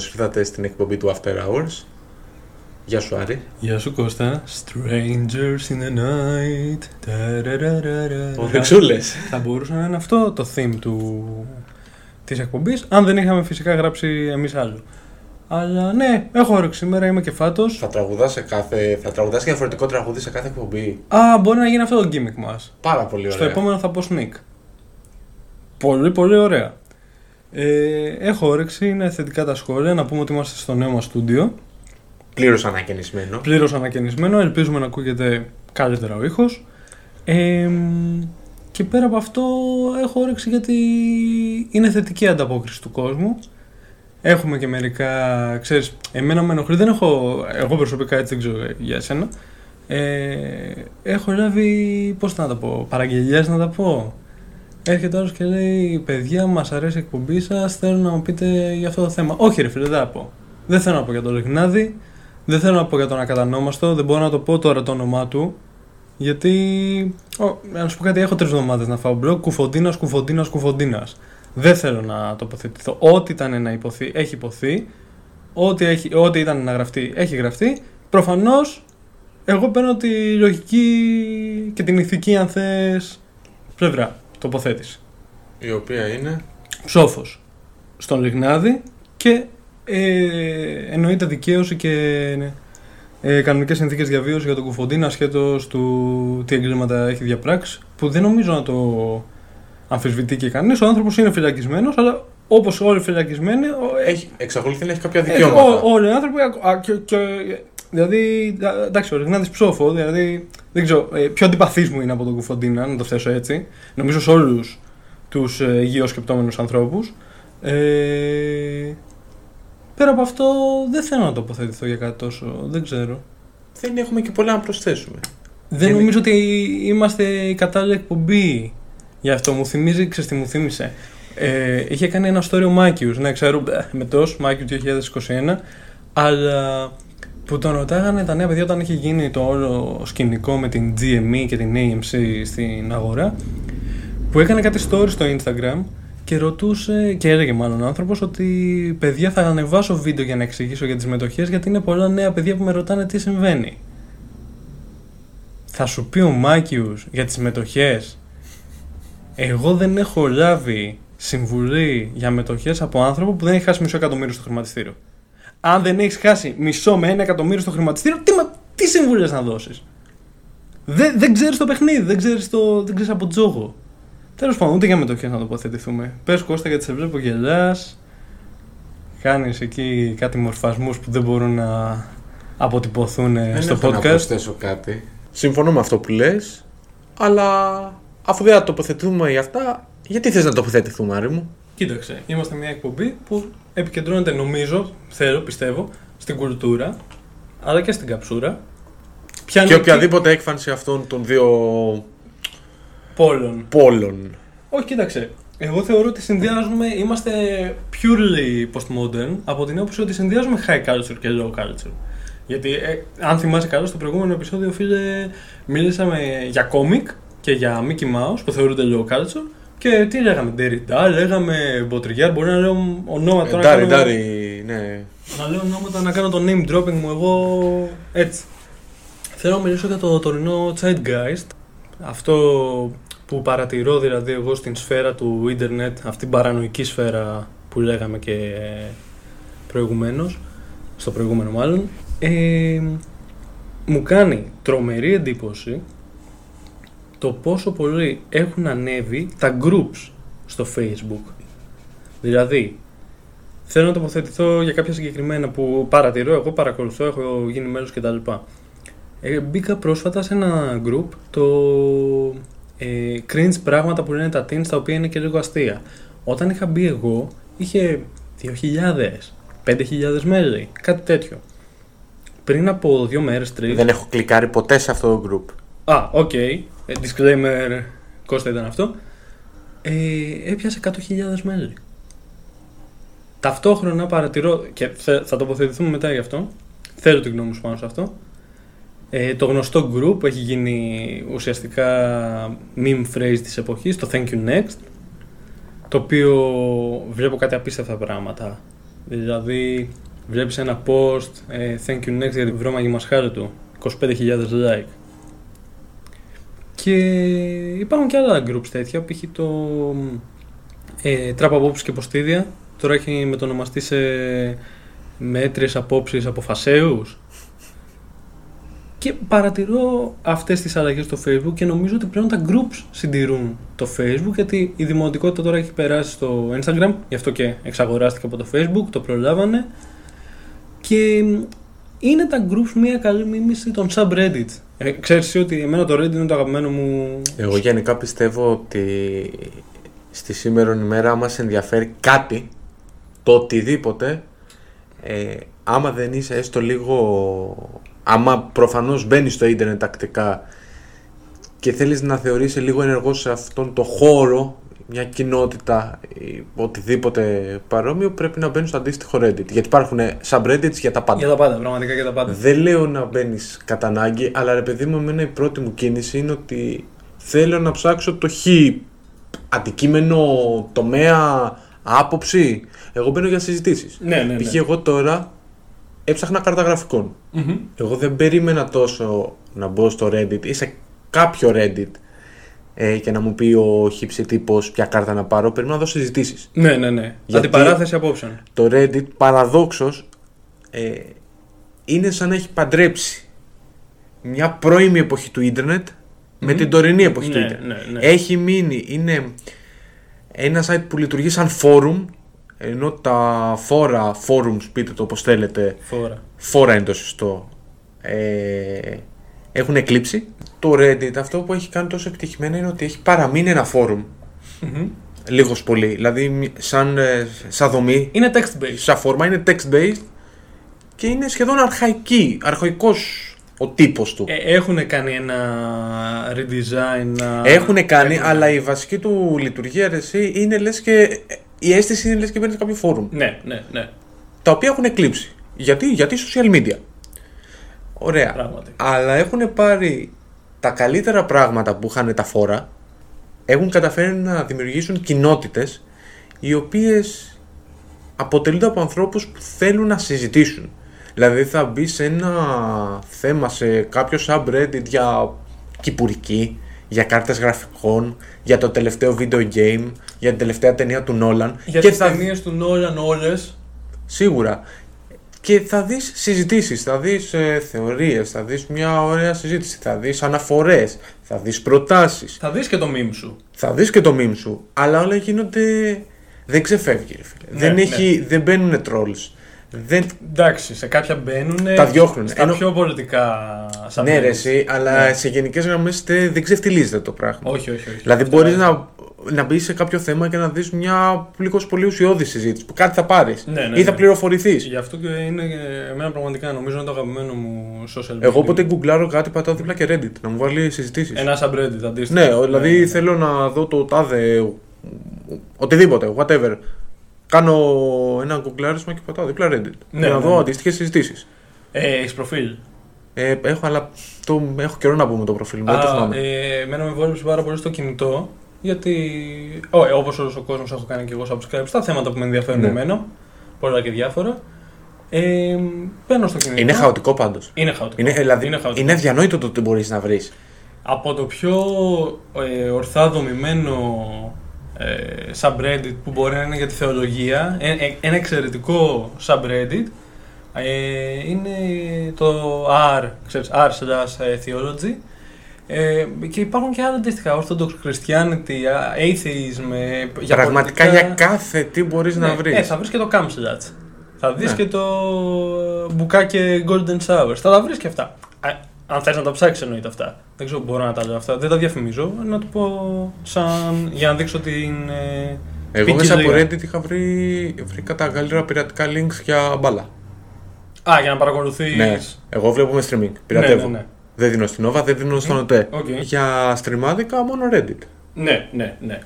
Καλησπέρα. Καλώς ήρθατε στην εκπομπή του After Hours. Γεια σου Άρη. Γεια σου Κώστα. Strangers in the night. Ο Δεξούλες. Θα μπορούσε να είναι αυτό το theme του... της εκπομπής, αν δεν είχαμε φυσικά γράψει εμείς άλλο. Αλλά ναι, έχω όρεξη σήμερα, είμαι και φάτος. Θα τραγουδάς, σε κάθε... θα τραγουδάς διαφορετικό τραγούδι σε κάθε εκπομπή. Α, μπορεί να γίνει αυτό το gimmick μας. Πάρα πολύ ωραία. Στο επόμενο θα πω sneak. Πολύ πολύ ωραία. Ε, έχω όρεξη, είναι θετικά τα σχόλια. Να πούμε ότι είμαστε στο νέο μας στούντιο. Πλήρως ανακαινισμένο. Πλήρως ανακαινισμένο. Ελπίζουμε να ακούγεται καλύτερα ο ήχος. Ε, και πέρα από αυτό έχω όρεξη γιατί είναι θετική ανταπόκριση του κόσμου. Έχουμε και μερικά, ξέρεις, εμένα με ενοχλεί, δεν έχω, εγώ προσωπικά έτσι δεν ξέρω για εσένα. Ε, έχω λάβει, πώς να τα πω, παραγγελιές να τα πω. Έρχεται άλλος και λέει: Παιδιά, μας αρέσει η εκπομπή σας. Θέλω να μου πείτε για αυτό το θέμα. Όχι, ρε φίλε, δεν θα πω. Δεν θέλω να πω για τον Λιγνάδη. Δεν θέλω να πω για τον Ακατανόμαστο. Δεν μπορώ να το πω τώρα το όνομά του. Γιατί. Ο, να σου πω κάτι, έχω τρεις εβδομάδες να φάω μπλοκ. Κουφοντίνας, κουφοντίνας, κουφοντίνας. Δεν θέλω να τοποθετηθώ. Ό,τι ήταν να υποθεί, έχει υποθεί. Ό,τι, έχει, ό,τι ήταν να γραφτεί, έχει γραφτεί. Προφανώς, εγώ παίρνω τη λογική και την ηθική, αν θες, πλευρά τοποθέτηση. Η οποία είναι; Ψόφος στον Λιγνάδη και ε, εννοείται δικαίωση και ε, κανονικές συνθήκες διαβίωσης για τον Κουφοντίνα ασχέτως του τι εγκλήματα έχει διαπράξει. Που δεν νομίζω να το αμφισβητεί και κανείς. Ο άνθρωπος είναι φυλακισμένος, αλλά όπως όλοι οι φυλακισμένοι. Έχει, εξακολουθεί να έχει κάποια δικαιώματα. Ε, όλοι οι άνθρωποι. Και, και, δηλαδή, εντάξει, ο Λιγνάδης ψόφο, δηλαδή δεν ξέρω, ε, πιο αντιπαθής μου είναι από τον Κουφοντίνα, να το θέσω έτσι. Νομίζω σε όλους τους ε, υγιώ σκεπτόμενου ανθρώπους. Ε, πέρα από αυτό, δεν θέλω να τοποθετηθώ για κάτι τόσο. Δεν ξέρω. Δεν έχουμε και πολλά να προσθέσουμε. Δεν νομίζω ότι είμαστε η κατάλληλη εκπομπή γι' αυτό. Μου θυμίζει, ξέρεις τι μου θύμισε; Ε, είχε κάνει ένα story ο Μάκιου, ναι, ξέρω, με τόσο Μάκιου 2021, αλλά που τον ρωτάγανε τα νέα παιδιά όταν είχε γίνει το όλο σκηνικό με την GME και την AMC στην αγορά που έκανε κάτι story στο Instagram και ρωτούσε και έλεγε μάλλον ο άνθρωπος ότι παιδιά θα ανεβάσω βίντεο για να εξηγήσω για τις μετοχές γιατί είναι πολλά νέα παιδιά που με ρωτάνε τι συμβαίνει. Θα σου πει ο Μάκιους για τις μετοχές εγώ δεν έχω λάβει συμβουλή για μετοχές από άνθρωπο που δεν έχει χάσει μισό εκατομμύριο στο χρηματιστήριο αν δεν έχεις χάσει μισό με ένα εκατομμύριο στο χρηματιστήριο, τι, τι συμβουλές να δώσεις; Δεν, δεν ξέρεις το παιχνίδι, δεν ξέρεις ξέρεις από τζόγο. Τέλος πάντων, ούτε για μετοχές να τοποθετηθούμε. Πες Κώστα γιατί σε βλέπω γελάς. Κάνεις εκεί κάτι μορφασμούς που δεν μπορούν να αποτυπωθούν δεν στο podcast. Να προσθέσω κάτι. Συμφωνώ με αυτό που λες, αλλά αφού δεν θα τοποθετηθούμε για αυτά, γιατί θες να τοποθετηθούμε, Άρη μου; Κοίταξε, είμαστε μια εκπομπή που επικεντρώνεται νομίζω, θέλω, πιστεύω, στην κουλτούρα, αλλά και στην καψούρα. Πιάνει και οποιαδήποτε έκφανση αυτών των δύο πόλων. πόλων. Όχι, κοίταξε. Εγώ θεωρώ ότι συνδυάζουμε, είμαστε purely postmodern από την άποψη ότι συνδυάζουμε high culture και low culture. Γιατί, ε, αν θυμάσαι καλά, στο προηγούμενο επεισόδιο, φίλε, μίλησαμε για κόμικ και για Mickey Mouse που θεωρούνται low culture και τι λέγαμε, Ντεριντά, λέγαμε Μποτριγιάρ, μπορεί να λέω ονόματα. Ε, Ντάρι, Ντάρι, ναι. Να λέω ονόματα να κάνω το name dropping μου εγώ έτσι. Θέλω να μιλήσω για το τωρινό Zeitgeist. Αυτό που παρατηρώ δηλαδή εγώ στην σφαίρα του ίντερνετ, αυτή την παρανοϊκή σφαίρα που λέγαμε και προηγουμένως, στο προηγούμενο μάλλον, ε, μου κάνει τρομερή εντύπωση το πόσο πολύ έχουν ανέβει τα groups στο facebook. Δηλαδή, θέλω να τοποθετηθώ για κάποια συγκεκριμένα που παρατηρώ, εγώ παρακολουθώ, έχω γίνει μέλος κτλ. Ε, μπήκα πρόσφατα σε ένα group, το ε, cringe πράγματα που λένε τα teens, τα οποία είναι και λίγο αστεία. Όταν είχα μπει εγώ, είχε 2.000, 5.000 μέλη, κάτι τέτοιο. Πριν από δύο μέρες, τρεις... Δεν έχω κλικάρει ποτέ σε αυτό το group. Α, OK. Okay. Ε, disclaimer, Κώστα ήταν αυτό. Ε, έπιασε 100.000 μέλη. Ταυτόχρονα παρατηρώ, και θα τοποθετηθούμε μετά γι' αυτό, θέλω την γνώμη σου πάνω σε αυτό, ε, το γνωστό group που έχει γίνει ουσιαστικά meme phrase της εποχής, το Thank You Next, το οποίο βλέπω κάτι απίστευτα πράγματα. Δηλαδή, βλέπεις ένα post, ε, thank you next για την βρώμαγη μασχάλη του, 25.000 like. Και υπάρχουν και άλλα groups τέτοια, π.χ. το ε, Trap Απόψεις και Ποστίδια, τώρα έχει μετονομαστεί σε μέτριες απόψεις από φασαίους. Και παρατηρώ αυτές τις αλλαγές στο facebook και νομίζω ότι πλέον τα groups συντηρούν το facebook γιατί η δημοτικότητα τώρα έχει περάσει στο instagram, γι' αυτό και εξαγοράστηκε από το facebook, το προλάβανε και είναι τα groups μια καλή μίμηση των subreddits. Ε, ξέρεις εσύ ότι εμένα το Reddit είναι το αγαπημένο μου... Εγώ γενικά πιστεύω ότι στη σήμερα ημέρα άμα σε ενδιαφέρει κάτι, το οτιδήποτε, ε, άμα δεν είσαι έστω λίγο... Άμα προφανώς μπαίνεις στο ίντερνετ τακτικά και θέλεις να θεωρείσαι λίγο ενεργός σε αυτόν το χώρο μια κοινότητα ή οτιδήποτε παρόμοιο πρέπει να μπαίνει στο αντίστοιχο Reddit. Γιατί υπάρχουν subreddits για τα πάντα. Για τα πάντα, πραγματικά για τα πάντα. Δεν λέω να μπαίνεις κατά ανάγκη, αλλά ρε παιδί μου, εμένα η πρώτη μου κίνηση είναι ότι θέλω να ψάξω το χ αντικείμενο, τομέα, άποψη. Εγώ μπαίνω για συζητήσεις. Ναι, ναι, ναι. Π.χ. εγώ τώρα έψαχνα καρταγραφικών. Μμμ. Εγώ δεν περίμενα τόσο να μπω στο Reddit ή σε κάποιο Reddit ε, και να μου πει ο χύψη τύπος ποια κάρτα να πάρω. Περίμενα να δω συζητήσεις. Ναι, ναι, ναι. Γιατί- Αντιπαράθεση απόψεων. Το Reddit παραδόξως ε, είναι σαν να έχει παντρέψει μια πρώιμη εποχή του ίντερνετ με Μμμ. την τωρινή εποχή του Ναι, ίντερνετ. ναι, ναι. Έχει μείνει, είναι ένα site που λειτουργεί σαν forum ενώ τα φόρα, forums, πείτε το όπως θέλετε, Φόρα. φόρα είναι το σωστό, ε, έχουν εκλείψει. Το Reddit αυτό που έχει κάνει τόσο επιτυχημένα είναι ότι έχει παραμείνει ένα forum, Μμμ. λίγος πολύ, δηλαδή μη- σαν, ε, σαν δομή, Είναι text based. σαν φόρμα, είναι text-based και είναι σχεδόν αρχαϊκή, αρχαϊκός ο τύπος του. Έχουν κάνει ένα redesign. να- Έχουν κάνει, Έχουν. αλλά η βασική του λειτουργία ρε, εσύ, είναι λες και. Η αίσθηση είναι λες και μπαίνει σε κάποιο φόρουμ. Ναι, ναι, ναι. Τα οποία έχουν εκλείψει. Γιατί, γιατί social media. Ωραία. Πράγματι. Αλλά έχουν πάρει τα καλύτερα πράγματα που είχαν τα φόρα, έχουν καταφέρει να δημιουργήσουν κοινότητες οι οποίες αποτελούνται από ανθρώπους που θέλουν να συζητήσουν. Δηλαδή θα μπει σε ένα θέμα σε κάποιο subreddit για κυπουρική, για κάρτες γραφικών, για το τελευταίο video game, για την τελευταία ταινία του Νόλαν. Για και τις θα ταινίες του Νόλαν όλες. Σίγουρα. Και θα δεις συζητήσεις, θα δεις ε, θεωρίες, θα δεις μια ωραία συζήτηση, θα δεις αναφορές, θα δεις προτάσεις, Θα δεις και το meme σου. θα δεις και το meme σου, αλλά όλα γίνονται... Δεν ξεφεύγει, ρε φίλε. Ναι, δεν, ναι. έχει, δεν μπαίνουν trolls. Δεν... Εντάξει, σε κάποια μπαίνουν. Τα διώχνουνε. Στα Ενώ- πιο πολιτικά σαν ναι, ρε, memes. εσύ, αλλά Ναι. σε γενικές γραμμές τε- δεν ξεφτιλίζεται το πράγμα. Όχι, όχι, όχι. Δηλαδή Αυτό μπορείς είναι. να, να μπεις σε κάποιο θέμα και να δεις μια λίγο πολύ ουσιώδη συζήτηση που κάτι θα πάρεις Ναι, ναι, ή θα ναι. πληροφορηθείς. Γι' αυτό και είναι ε, εμένα πραγματικά νομίζω είναι το αγαπημένο μου social media. Εγώ όποτε γκουγκλάρω κάτι πατάω δίπλα και Reddit να μου βάλει συζητήσεις. Ένα subreddit αντίστοιχο. Ναι, ο- δηλαδή θέλω να δω το τάδε. Οτιδήποτε, whatever. Κάνω ένα γκουγκλάρισμα και πατάω δίπλα Reddit. Ναι, για να ναι, δω ναι. αντίστοιχες συζητήσεις. Ε, έχεις προφίλ; Ε, έχω, αλλά το, έχω καιρό να πούμε το προφίλ μου. Δεν το Α, θυμάμαι. ε, εμένα με βόλεψε πάρα πολύ στο κινητό. Γιατί, Ω, ε, όπως όλος ο κόσμος έχω κάνει και εγώ subscribe στα θέματα που με ενδιαφέρουν Ναι. εμένα. Πολλά και διάφορα. Ε, παίρνω στο κινητό. Είναι χαοτικό πάντως. Είναι χαοτικό. Είναι, δηλαδή, Είναι είναι, χαοτικό. αδιανόητο το ότι μπορείς να βρεις. Από το πιο ε, ορθά δομημένο ε, subreddit που μπορεί να είναι για τη θεολογία, ε, ε, ένα εξαιρετικό subreddit, ε, είναι το R, ξέρεις, R slash ε, theology. Ε, και υπάρχουν και άλλα αντίστοιχα, Orthodox Christianity, Atheism, ε, για Πραγματικά πολιτικά- για κάθε τι μπορείς να Ναι, βρεις. Ε, θα βρεις και το Camslat. Θα δει Ναι. και το bukkake Golden Showers. Θα τα βρεις και αυτά. Α, αν θες να τα ψάξεις, εννοείται αυτά. Δεν ξέρω, μπορώ να τα λέω αυτά. Δεν τα διαφημίζω. Να το πω σαν. για να δείξω την. ε, Εγώ μέσα από ποικιλία. Reddit είχα βρει, βρήκα τα καλύτερα πειρατικά links για μπάλα. Α, για να παρακολουθείς. Ναι, εγώ βλέπω με streaming. Πειρατεύω. ναι, ναι. Δεν δίνω στην Nova, δεν δίνω στον ΟΤΕ. Οκ. Για στριμάδικα μόνο Reddit. Ναι, ναι, ναι.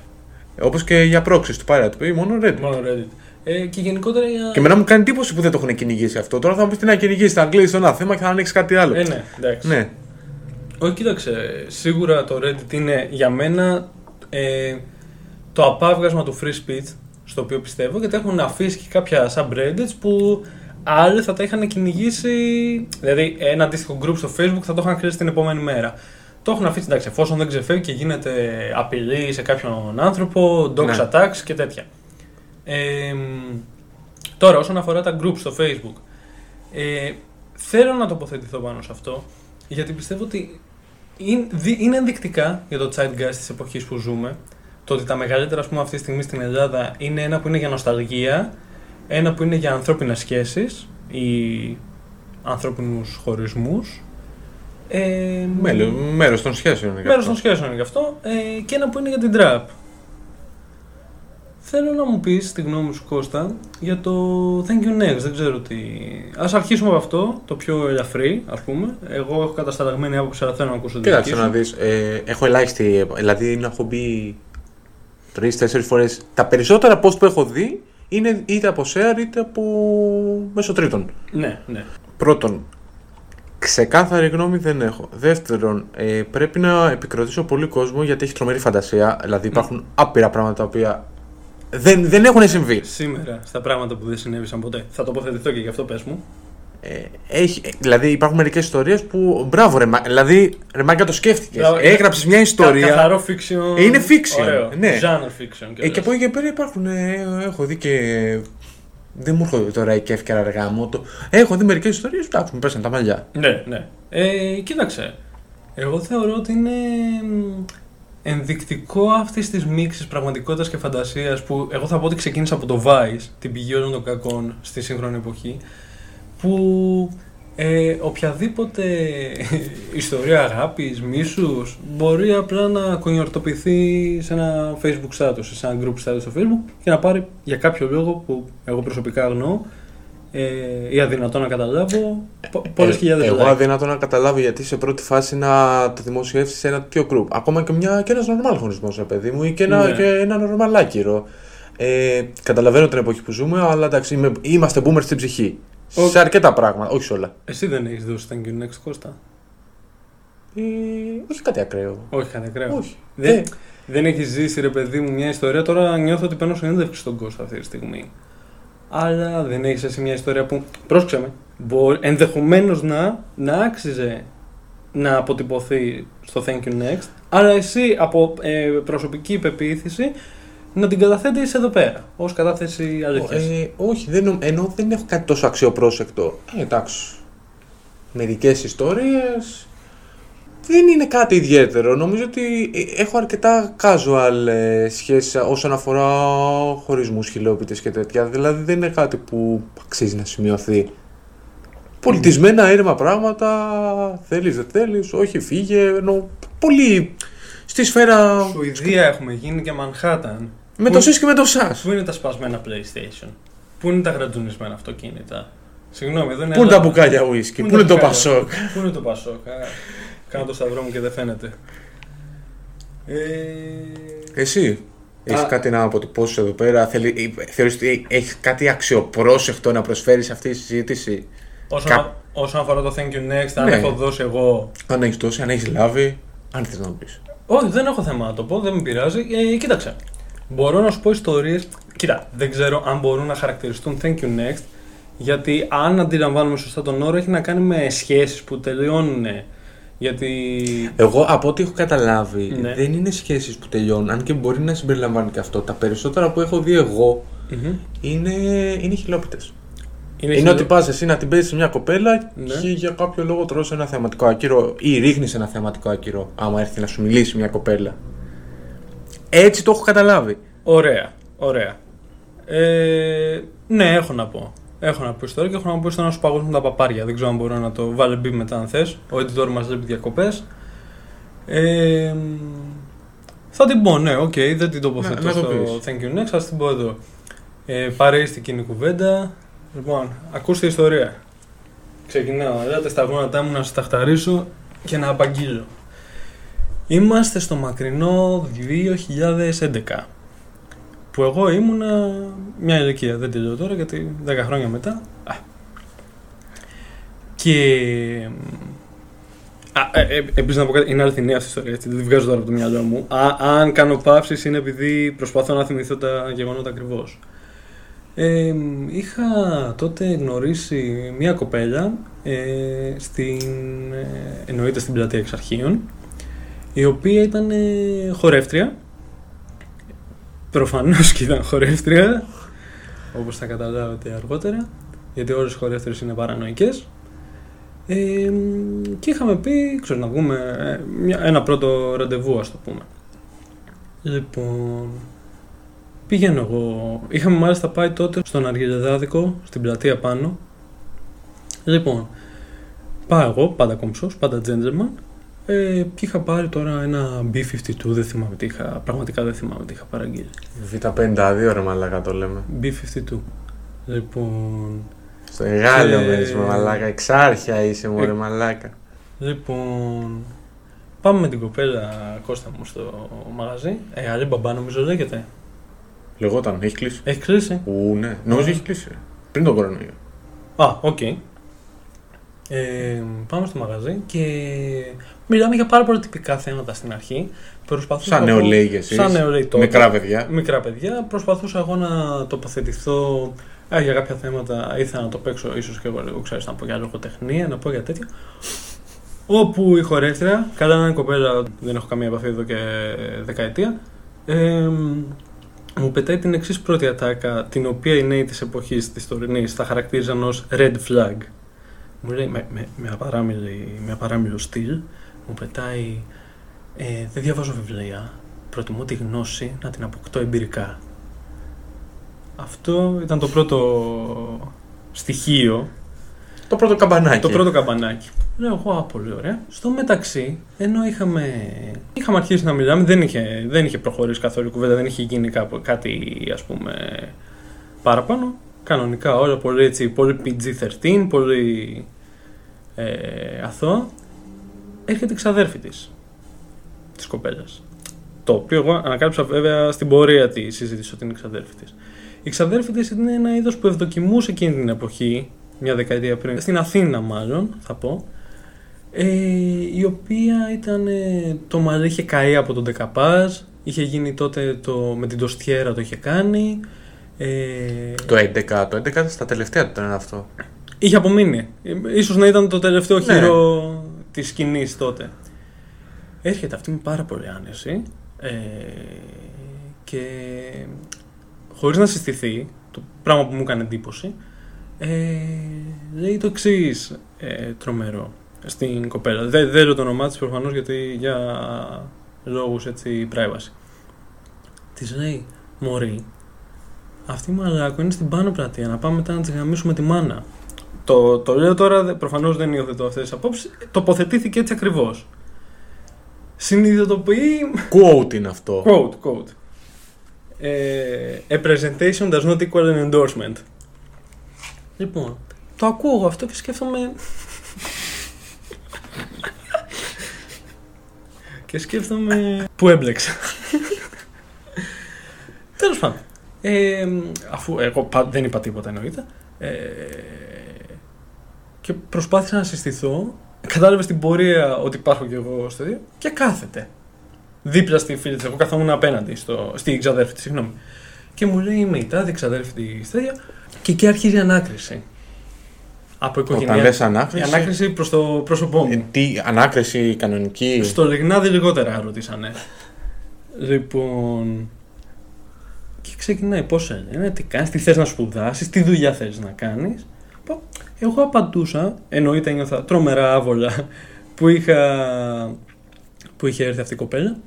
Όπως και για proxy του Pirate Bay, μόνο Reddit. Μόνο Reddit. Ε, και γενικότερα για. Και εμένα μου κάνει εντύπωση που δεν το έχουν κυνηγήσει αυτό. Τώρα θα μου πεις τι να κυνηγήσει, θα κλείσει ένα θέμα και θα ανοίξει κάτι άλλο. Ε, ναι, εντάξει. ναι. Όχι, κοίταξε. Σίγουρα το Reddit είναι για μένα ε, το απάβγασμα του free speech, στο οποίο πιστεύω, γιατί έχουν αφήσει και κάποια subreddits που άλλοι θα τα είχαν κυνηγήσει. Δηλαδή, ένα αντίστοιχο group στο Facebook θα το είχαν κλείσει την επόμενη μέρα. Το έχουν αφήσει εντάξει, εφόσον δεν ξεφεύγει και γίνεται απειλή σε κάποιον άνθρωπο, dox Ναι. attacks και τέτοια. Ε, τώρα, όσον αφορά τα group στο Facebook, ε, θέλω να τοποθετηθώ πάνω σε αυτό, γιατί πιστεύω ότι είναι, δι- είναι ενδεικτικά για το zeitgeist της εποχής που ζούμε, το ότι τα μεγαλύτερα ας πούμε, αυτή τη στιγμή στην Ελλάδα είναι ένα που είναι για νοσταλγία, ένα που είναι για ανθρώπινες σχέσεις ή ανθρώπινους χωρισμούς, ε, Μέλο- Μέρος των σχέσεων είναι και Μέρος αυτό. των σχέσεων είναι γι' αυτό. Ε, και ένα που είναι για την τραπ. Θέλω να μου πεις τη γνώμη σου Κώστα για το Thank you next. Δεν ξέρω τι. Ας αρχίσουμε από αυτό, το πιο ελαφρύ, ας πούμε. Εγώ έχω κατασταλαγμένη άποψη, αλλά θέλω να ακούσω τη δική Κοίταξε σου. να δεις, ε, έχω ελάχιστη, δηλαδή να έχω μπει τρει-τέσσερι φορές. Τα περισσότερα post που έχω δει είναι είτε από share είτε από μέσω τρίτων. Ναι, ναι. Πρώτον, ξεκάθαρη γνώμη δεν έχω. Δεύτερον, ε, πρέπει να επικροτήσω πολύ κόσμο γιατί έχει τρομερή φαντασία. Δηλαδή υπάρχουν άπειρα πράγματα τα οποία δεν, δεν έχουν συμβεί. Σήμερα, στα πράγματα που δεν συνέβησαν ποτέ. Θα τοποθετηθώ και γι' αυτό πες μου. Ε, έχει, ε, δηλαδή υπάρχουν μερικές ιστορίες που. Μπράβο, ρε, Μα- δηλαδή ρε Μάγκα το σκέφτηκες. Μπράβο, Έγραψες μια Κα- ιστορία. καθαρό fiction. Είναι fiction, Ωραίο. ναι. Genre fiction. Ε, κιόλας. και από εκεί και πέρα υπάρχουν. Ε, έχω δει και. Δεν μου έρχονται τώρα και εύκαιρα αργά μου. Το... Έχω δει μερικές ιστορίες που εντάξει, μου πέσαν τα μαλλιά. Ναι, ναι. Ε, κοίταξε. Εγώ θεωρώ ότι είναι μ, ενδεικτικό αυτής της μίξης πραγματικότητας και φαντασίας που εγώ θα πω ότι ξεκίνησε από το Vice, την πηγή όλων των κακών στη σύγχρονη εποχή. Που ε, οποιαδήποτε ιστορία αγάπης, μίσους μπορεί απλά να κονιορτοποιηθεί σε ένα facebook status, σε ένα group status στο facebook και να πάρει για κάποιο λόγο που εγώ προσωπικά αγνοώ ε, ή αδυνατό να καταλάβω πο- πολλές Ε, χιλιάδες Εγώ like. αδυνατό να καταλάβω γιατί σε πρώτη φάση να το δημοσιεύσεις σε ένα τέτοιο group. Ακόμα και, μια, και ένας normal χωρισμό, ρε παιδί μου, ή και ένα, Ναι. και ένα normal άκυρο. Ε, καταλαβαίνω την εποχή που ζούμε, αλλά εντάξει, είμαι, είμαστε boomers στην ψυχή. Ο- Σε αρκετά πράγματα, όχι σε όλα. Εσύ δεν έχεις δώσει thank you next Κώστα; Ε, όχι κάτι ακραίο. Όχι, κανένα κρέο. Όχι. Δεν, Ε, δεν έχεις ζήσει ρε παιδί μου μια ιστορία. Τώρα νιώθω ότι παίρνω συνέντευξη στον Κώστα αυτή τη στιγμή. Αλλά δεν έχεις εσύ μια ιστορία που. Πρόσεξε με. Ενδεχομένως να, να άξιζε να αποτυπωθεί στο Thank you next. Αλλά εσύ από ε, προσωπική υπεποίθηση να την καταθέτεις εδώ πέρα. Ω κατάθεση αλήθειας. Ε, όχι, δεν, νομ- ενώ δεν έχω κάτι τόσο αξιοπρόσεκτο. Ε, εντάξει. Μερικές ιστορίες. Δεν είναι κάτι ιδιαίτερο. Νομίζω ότι ε, έχω αρκετά casual ε, σχέσεις όσον αφορά χωρισμούς, χιλόπιτες και τέτοια. Δηλαδή δεν είναι κάτι που αξίζει να σημειωθεί. Πολιτισμένα ήρεμα πράγματα, θέλεις δεν θέλεις, όχι φύγε, ενώ πολύ στη σφαίρα Σουηδία έχουμε γίνει και Μανχάταν. με το ΣΥΣ και με το ΣΑΣ. Πού είναι τα σπασμένα PlayStation; Πού είναι τα γρατζουνισμένα αυτοκίνητα; Συγγνώμη, εδώ είναι. Πού είναι τα Ελλάδα. μπουκάλια ουίσκι, πού τα είναι το μπουκάλια; Πασόκ; Πού είναι το Πασόκ. Α, Κάνω το σταυρό μου και δεν φαίνεται. Ε... Εσύ, έχεις Α. κάτι να αποτυπώσει εδώ πέρα, θέλει, ε, θεωρείς ότι έχεις κάτι αξιοπρόσεκτο να προσφέρεις σε αυτή τη συζήτηση; Όσον, Κα- α- όσον αφορά το Thank you next, αν Ναι. έχω δώσει εγώ. Αν έχεις δώσει, αν έχεις λάβει, αν θες να μου πεις. Όχι, δεν έχω θέμα να το πω, δεν με πειράζει. Ε, κοίταξε. Μπορώ να σου πω ιστορίες. Κοίτα, δεν ξέρω αν μπορούν να χαρακτηριστούν Thank you next. Γιατί αν αντιλαμβάνουμε σωστά τον όρο, έχει να κάνει με σχέσεις που τελειώνουν. Γιατί. Εγώ από ό,τι έχω καταλάβει, Ναι. δεν είναι σχέσεις που τελειώνουν, αν και μπορεί να συμπεριλαμβάνει και αυτό. Τα περισσότερα που έχω δει εγώ Μμμ. είναι, είναι χιλόπιτες. Είναι, Είναι, χιλο- ότι πας εσύ να την παίζεις σε μια κοπέλα Ναι. και για κάποιο λόγο τρώσει ένα θεματικό άκυρο ή ρίχνεις ένα θεματικό άκυρο, άμα έρθει να σου μιλήσει μια κοπέλα. Έτσι το έχω καταλάβει. Ωραία, ωραία. Ε, ναι, έχω να πω. Έχω να πω ιστορία και έχω να πω στο να σου παγώσουν τα παπάρια. Δεν ξέρω αν μπορώ να το βάλω μπει μετά αν θες. Ο editor μας λείπει διακοπές. Ε, θα την πω, ναι, οκ, δεν την τοποθετώ Να- να το στο πεις. Thank you next, θα την πω εδώ. Ε, παρεΐστικη είναι η κουβέντα. Λοιπόν, ακούστε ιστορία. Ξεκινάω, ελάτε στα γόνατά μου να σας τα χταρίσω και να απαγγείλω. Είμαστε στο μακρινό 2011 που εγώ ήμουνα μια ηλικία, δεν τελειώ τώρα γιατί 10 χρόνια μετά. Α. Και μ, Α, ε, ε, Επίσης να πω κάτι, είναι αληθινή αυτή η ιστορία, έτσι, δεν τη βγάζω τώρα από το μυαλό μου. Α, αν κάνω παύσεις είναι επειδή προσπαθώ να θυμηθώ τα γεγονότα ακριβώς. Ε, είχα τότε γνωρίσει μια κοπέλα, ε, στην, ε, εννοείται στην πλατεία εξ αρχείων, η οποία ήταν ε, χορεύτρια. Προφανώς και ήταν χορεύτρια, όπως θα καταλάβετε αργότερα, γιατί όλες οι χορεύτριες είναι παρανοϊκές. Ε, και είχαμε πει, ξέρω, να βγούμε ε, μια, ένα πρώτο ραντεβού, ας το πούμε. Λοιπόν, πηγαίνω εγώ. Είχαμε μάλιστα πάει τότε στον Αργιλεδάδικο, στην πλατεία πάνω. Λοιπόν, πάω εγώ, πάντα κομψός, πάντα gentleman. Ε, και είχα πάρει τώρα ένα B52, δεν θυμάμαι τι είχα, πραγματικά δεν θυμάμαι τι είχα παραγγείλει. Β52 ρε μαλάκα το λέμε. B52. Λοιπόν, Στο Γάλλιο Και- μένεις με μαλάκα. Εξάρχεια είσαι μου Ε. ρε μαλάκα. λοιπόν, πάμε με την κοπέλα Κώστα μου στο μαγαζί. Ε, Αλή Μπαμπά νομίζω λέγεται. Λεγόταν, έχεις κλείσει; Έχεις κλείσει; Ου, ναι. Νομίζω έχεις κλείσει. ρε. Πριν τον κορονοϊό. Α, οκ. Ε, πάμε στο μαγαζί και μιλάμε για πάρα πολλά τυπικά θέματα στην αρχή. Προσπαθούσα Σαν εγώ- νεολαίοι κι εσείς. Σαν νεολαίοι τότε. Μικρά παιδιά. Μικρά παιδιά. Προσπαθούσα εγώ να τοποθετηθώ α, για κάποια θέματα. Ήθελα να το παίξω ίσως και εγώ λίγο, ξέρεις, να πω για λογοτεχνία, να πω για τέτοια. Όπου η χορεύτρια, καλά να είναι κοπέλα, δεν έχω καμία επαφή εδώ και δεκαετία, ε, μου πετάει την εξής πρώτη ατάκα, την οποία οι νέοι της εποχής της τωρινής θα χαρακτήριζαν ως red flag. Μου λέει με, με, με, απαράμιλη, με απαράμιλο στυλ, μου πετάει ε, Δεν διαβάζω βιβλία. Προτιμώ τη γνώση να την αποκτώ εμπειρικά. Αυτό ήταν το πρώτο στοιχείο Το πρώτο καμπανάκι. το πρώτο καμπανάκι. Λέω εγώ, «Α, πολύ ωραία. Στο μεταξύ, ενώ είχαμε, είχαμε αρχίσει να μιλάμε, δεν είχε, δεν είχε προχωρήσει καθόλου η κουβέντα, δεν είχε γίνει κάπου, κάτι ας πούμε παραπάνω. Κανονικά όλα πολύ έτσι, πολύ PG-13, πολύ ε, αθώα. Έρχεται η ξαδέρφη της, της κοπέλας. Το οποίο εγώ ανακάλυψα βέβαια στην πορεία τη συζήτηση ότι είναι η ξαδέρφη της. Η ξαδέρφη της είναι ένα είδος που ευδοκιμούσε εκείνη την εποχή, μια δεκαετία πριν, στην Αθήνα μάλλον θα πω, ε, η οποία ήταν, ε, το μαλλί είχε καεί από τον Δεκαπάζ, είχε γίνει τότε το, με την Τοστιέρα το είχε κάνει, ε, Το 11. Το 11 στα τελευταία του ήταν αυτό. Είχε απομείνει. Ε, Ίσως να ήταν το τελευταίο Ναι. χείρο της σκηνής τότε. Έρχεται αυτή με πάρα πολύ άνεση ε, και χωρίς να συστηθεί, το πράγμα που μου έκανε εντύπωση, ε, λέει το εξής ε, τρομερό στην κοπέλα. Δεν, δεν λέω το όνομά της προφανώς γιατί για λόγους έτσι privacy. Της λέει, Μωρή, αυτή η μαλάκο είναι στην πάνω πλατεία, να πάμε μετά να της γαμίσουμε τη μάνα. Το, το λέω τώρα, προφανώς δεν υιοθετώ αυτές τις απόψεις. Τοποθετήθηκε έτσι ακριβώς. Συνειδητοποιεί. Quote είναι αυτό. Quote, quote. Ε, a presentation does not equal an endorsement. Λοιπόν, το ακούω εγώ αυτό και σκέφτομαι. και σκέφτομαι. Πού έμπλεξα. Τέλος πάντων. Ε, αφού εγώ πα- δεν είπα τίποτα εννοείται. Ε, και προσπάθησα να συστηθώ. Κατάλαβες στην πορεία ότι υπάρχω κι εγώ στο ίδιο και κάθεται. Δίπλα στη φίλη της. Εγώ καθόμουν απέναντι στο, στη ξαδέρφη της, συγγνώμη. Και μου λέει είμαι η τάδε ξαδέρφη τη τέτοια. Και εκεί αρχίζει η ανάκριση. Από Όταν οικογένεια. λες Η ανάκριση. ανάκριση προς το πρόσωπό μου. ε, τι, ανάκριση κανονική; Στο Λεγνάδι λιγότερα ρωτήσανε. Λοιπόν. Και ξεκινάει πώς λένε, τι κάνεις, τι θες να σπουδάσεις, τι δουλειά θες να κάνεις. Εγώ απαντούσα, εννοείται ένιωθα τρομερά άβολα που, είχα, που είχε έρθει αυτή η κοπέλα.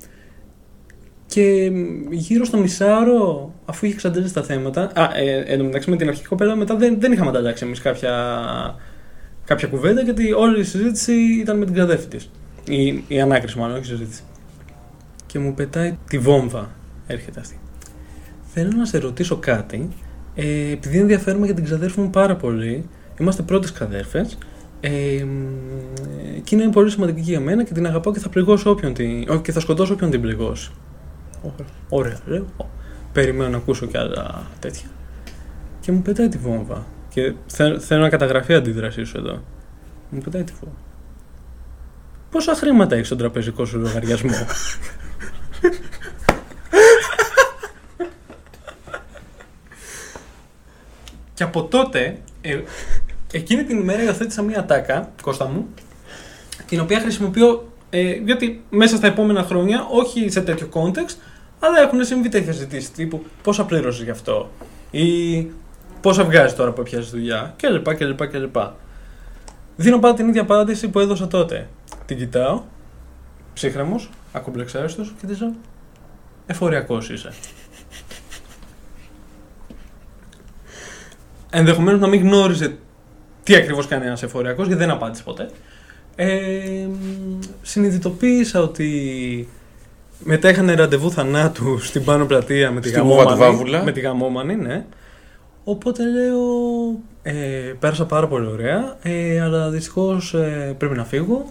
Και γύρω στο μισάωρο, αφού είχε εξαντλήσει τα θέματα. Α, ε, εν τω μεταξύ με την αρχική κοπέλα μετά δεν, δεν είχαμε ανταλλάξει εμείς κάποια, κάποια κουβέντα, γιατί όλη η συζήτηση ήταν με την ξαδέρφη της. Η, η ανάκριση, μάλλον, όχι η συζήτηση. Και μου πετάει τη βόμβα. Έρχεται αυτή. Θέλω να σε ρωτήσω κάτι. Ε, επειδή ενδιαφέρομαι για την ξαδέρφη μου πάρα πολύ, είμαστε πρώτες ξαδέρφε. Ε, μ, και είναι πολύ σημαντική για μένα και την αγαπάω και θα πληγώσω όποιον την. Όχι, και θα σκοτώσω όποιον την πληγώσει. Ωραία, Ωραία, λέω. Ω, Περιμένω να ακούσω κι άλλα τέτοια. Και μου πετάει τη βόμβα. Και θε- θέλω να καταγραφεί η αντίδρασή σου εδώ. Μου πετάει τη βόμβα. πόσα χρήματα έχει στον τραπεζικό σου λογαριασμό; και από τότε, ε, εκείνη την ημέρα υιοθέτησα μία τάκα, Κώστα μου, την οποία χρησιμοποιώ ε, γιατί μέσα στα επόμενα χρόνια, όχι σε τέτοιο context, αλλά έχουν συμβεί τέτοια ζητήσεις τύπου πόσα πλήρωσες γι' αυτό ή πόσα βγάζεις τώρα που πιάσει δουλειά κλπ. κλπ, κλπ. Δίνω πάντα την ίδια απάντηση που έδωσα τότε. Την κοιτάω, ψύχρεμος, ακομπλεξάριστο και τη λέω Εφοριακός είσαι. Ενδεχομένως να μην γνώριζε τι ακριβώς κάνει ένας εφοριακός γιατί δεν απάντησε ποτέ. Ε, συνειδητοποίησα ότι μετά είχαν ραντεβού θανάτου στην πάνω πλατεία με τη, Στη Βούβα του γαμόμανη, Βάβουλα. με τη γαμόμανη, ναι. Οπότε λέω, ε, πέρασα πάρα πολύ ωραία, ε, αλλά δυστυχώς ε, πρέπει να φύγω.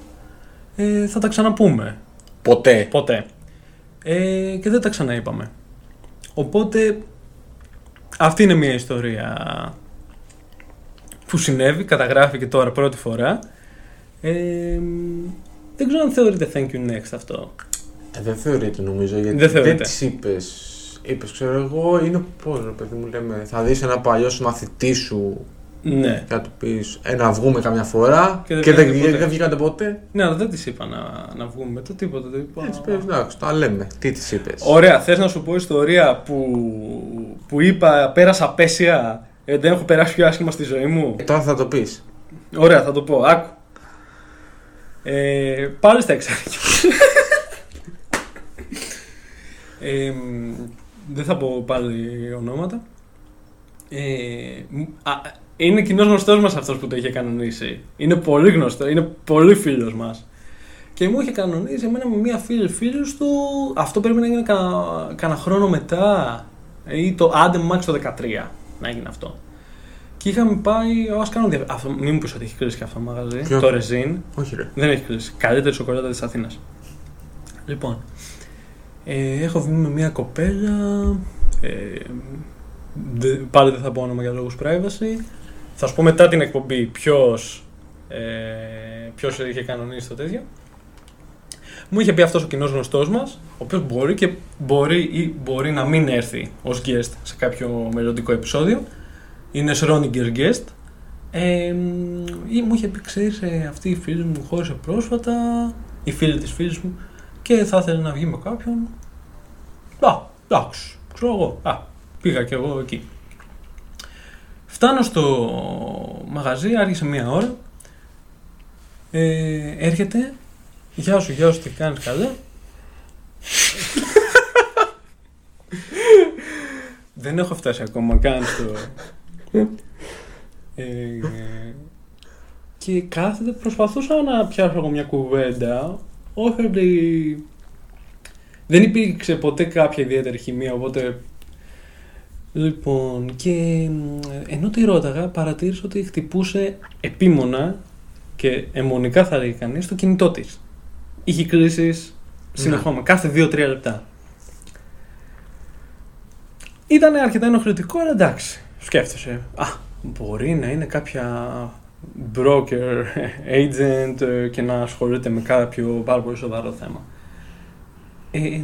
Ε, θα τα ξαναπούμε. Ποτέ. Ποτέ. Ε, και δεν τα ξαναείπαμε. Οπότε αυτή είναι μια ιστορία που συνέβη, καταγράφηκε τώρα πρώτη φορά. Ε, δεν ξέρω αν θεωρείται thank you next αυτό. Ε, δεν θεωρείται νομίζω γιατί Δεν δεν, θεωρείται. τη είπες. Είπες, ξέρω εγώ, είναι πώς ρε παιδί μου λέμε. Θα δεις ένα παλιό μαθητή σου Ναι. και να του πεις ε, να βγούμε καμιά φορά Και δεν και δεν, βγήκατε ποτέ. δεν βγήκατε ποτέ. Ναι, αλλά δεν τη είπα να, να βγούμε το τίποτα. Το είπα. Έτσι πες, εντάξει, τα λέμε. Τι τη είπες. Ωραία, θες να σου πω ιστορία που, που είπα πέρασα απέσια, ε, δεν έχω περάσει πιο άσχημα στη ζωή μου. Τώρα θα το πεις. Ωραία, θα το πω. Άκου. Ε, πάλι στα εξάρια. ε, μ, δεν θα πω πάλι ονόματα. Ε, μ, α, είναι κοινός γνωστός μας αυτός που το είχε κανονίσει. Είναι πολύ γνωστό, είναι πολύ φίλος μας. Και μου είχε κανονίσει εμένα με μία φίλη φίλους του. Αυτό πρέπει να γίνει κανένα, κανένα χρόνο μετά. Ή το άντε max το 13 να γίνει αυτό. Και είχαμε πάει. Α κάνω δια... αυτό, μην μου πεις ότι έχει κλείσει και αυτό το μαγαζί. Ποιο; Το Resin. Όχι, ρε. Δεν έχει κλείσει. Καλύτερη σοκολάτα της Αθήνας. Λοιπόν. Ε, έχω βγει με μια κοπέλα. Ε, δε, πάλι δεν θα πω όνομα για λόγους privacy. Θα σου πω μετά την εκπομπή ποιος, ε, ποιος είχε κανονίσει το τέτοιο. Μου είχε πει αυτός ο κοινός γνωστός μας, ο οποίος μπορεί και μπορεί ή μπορεί να μην έρθει ως guest σε κάποιο μελλοντικό επεισόδιο. Είναι Schrödinger guest. Ε, ή μου είχε πει, ξέρεις, ε, αυτή η φίλη μου χώρισε πρόσφατα, η φίλη της φίλης μου, και θα ήθελε να βγει με κάποιον. Α, εντάξει, ξέρω εγώ. Α, πήγα κι εγώ εκεί. Φτάνω στο μαγαζί, άργησε μία ώρα. Ε, έρχεται. Γεια σου, γεια σου, τι κάνεις καλά. Δεν έχω φτάσει ακόμα καν στο... Ε, και κάθεται, προσπαθούσα να πιάσω εγώ μια κουβέντα. Όχι ότι δεν υπήρξε ποτέ κάποια ιδιαίτερη χημεία, οπότε... Λοιπόν, και μ, ενώ τη ρώταγα, παρατήρησα ότι χτυπούσε επίμονα και αιμονικά θα λέγει κανείς το κινητό της. Είχε κλήσεις συνεχόμενα, κάθε 2-3 λεπτά. Ήταν αρκετά ενοχλητικό, αλλά εντάξει, σκέφτεσαι. Α, μπορεί να είναι κάποια broker, agent ε, και να ασχολείται με κάποιο πάρα πολύ σοβαρό θέμα. Ε,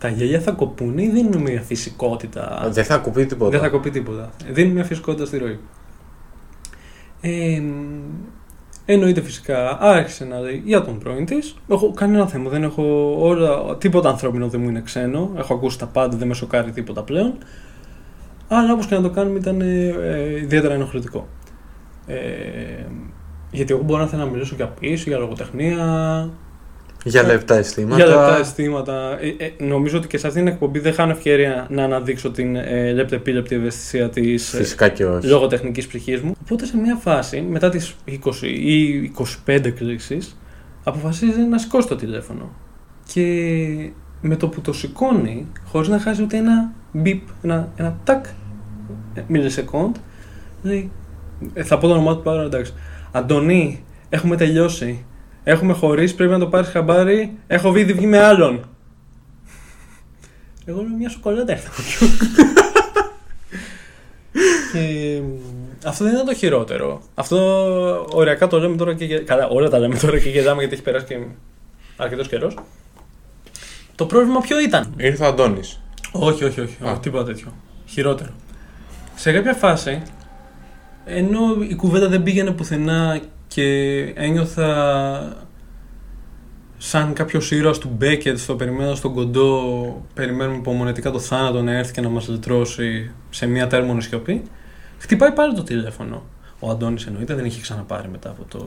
τα γέλια θα κοπούν ή δίνουν μια φυσικότητα; Δεν θα κουπεί τίποτα. Δεν θα κοπεί τίποτα. Δίνουν μια φυσικότητα στη ροή. Ε, εννοείται φυσικά άρχισε να λέει για τον πρώην της. Έχω κανένα θέμα. Δεν έχω όλα, τίποτα ανθρώπινο δεν μου είναι ξένο. Έχω ακούσει τα πάντα, δεν με σοκάρει τίποτα πλέον. Αλλά όπως και να το κάνουμε ήταν ε, ε, ιδιαίτερα ενοχλητικό. Ε, γιατί εγώ μπορώ να θέλω να μιλήσω για ποιήση, για λογοτεχνία, Για λεπτά αισθήματα. για λεπτά αισθήματα. Ε, ε, νομίζω ότι και σε αυτήν την εκπομπή δεν χάνω ευκαιρία να αναδείξω την ε, λεπτεπίλεπτη ευαισθησία της Φυσικά και όχι. λογοτεχνικής ψυχής μου. Οπότε σε μια φάση, μετά τις 20 ή 25 κλήσει, αποφασίζει να σηκώσει το τηλέφωνο. Και με το που το σηκώνει, χωρίς να χάσει ούτε ένα μπιπ, ένα, ένα τάκ μιλισεκόντ, λέει. ε, θα πω το όνομά του πάρα εντάξει. Αντωνί, έχουμε τελειώσει. Έχουμε χωρίσει, πρέπει να το πάρεις χαμπάρι. Έχω ήδη βγει με άλλον. Εγώ λέω μια σοκολάτα έρθα από πιο. και Αυτό δεν ήταν το χειρότερο. Αυτό ωριακά το λέμε τώρα και. γε- Καλά, όλα τα λέμε τώρα και γελάμε γιατί έχει περάσει και αρκετός καιρός. Το πρόβλημα ποιο ήταν; Ήρθε ο Αντώνης. Όχι, όχι, όχι. Α. Τίποτα τέτοιο. Χειρότερο. Σε κάποια φάση, ενώ η κουβέντα δεν πήγαινε πουθενά και ένιωθα σαν κάποιος ήρωας του Μπέκετ στο περιμένω στον κοντό, περιμένουμε υπομονετικά το θάνατο να έρθει και να μας λυτρώσει σε μια τέρμονη σιωπή, χτυπάει πάλι το τηλέφωνο. Ο Αντώνης εννοείται, δεν είχε ξαναπάρει μετά από το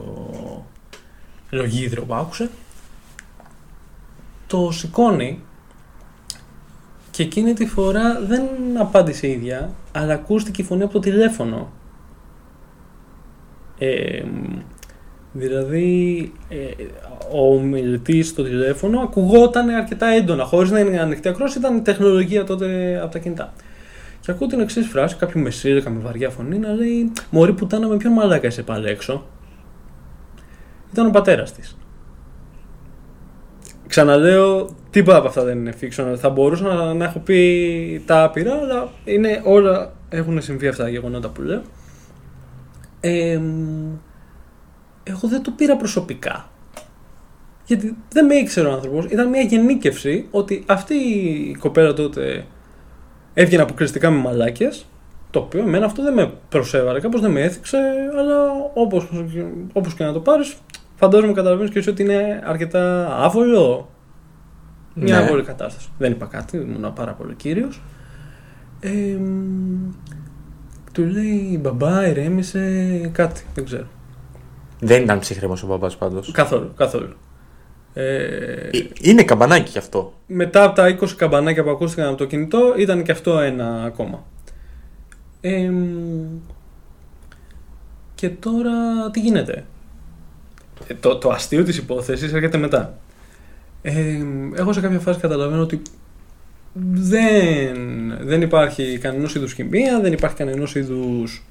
λογίδριο που άκουσε. Το σηκώνει και εκείνη τη φορά δεν απάντησε η ίδια, αλλά ακούστηκε η φωνή από το τηλέφωνο. Ε, δηλαδή, ε, ο μιλητή στο τηλέφωνο ακουγόταν αρκετά έντονα, χωρίς να είναι ανοιχτή ακρόαση, ήταν η τεχνολογία τότε από τα κινητά. Και ακούω την εξής φράση, κάποιου μεσήλικα με βαριά φωνή να λέει Μωρή πουτάνα με ποιον μαλάκα είσαι πάλι έξω; Ήταν ο πατέρας της. Ξαναλέω, τίποτα από αυτά δεν είναι fiction. Θα μπορούσα να, να έχω πει τα άπειρα, αλλά είναι όλα έχουν συμβεί αυτά τα γεγονότα που λέω. Ε, εγώ δεν το πήρα προσωπικά. Γιατί δεν με ήξερε ο άνθρωπος. Ήταν μια γενίκευση ότι αυτή η κοπέλα τότε έβγαινε αποκλειστικά με μαλάκες. Το οποίο εμένα αυτό δεν με προσέβαλε, κάπως δεν με έθιξε, αλλά όπως, όπως και να το πάρεις, φαντάζομαι καταλαβαίνεις και εσύ ότι είναι αρκετά άβολο. Μια Ναι. άβολη κατάσταση. Δεν είπα κάτι, ήμουν πάρα πολύ κύριος. Ε, μ, του λέει μπαμπά, ηρέμησε, κάτι, δεν ξέρω. Δεν ήταν ψυχρέμος ο μπαμπάς πάντως. Καθόλου, καθόλου. Ε, Ε, Είναι καμπανάκι κι αυτό. μετά από τα 20 καμπανάκια που ακούστηκαν από το κινητό, ήταν και αυτό ένα ακόμα. Ε, μ, και τώρα τι γίνεται; Ε, το, το αστείο της υπόθεσης έρχεται μετά. Ε, εγώ σε κάποια φάση καταλαβαίνω ότι δεν, δεν υπάρχει κανένας είδους χημεία, δεν υπάρχει κανένας είδους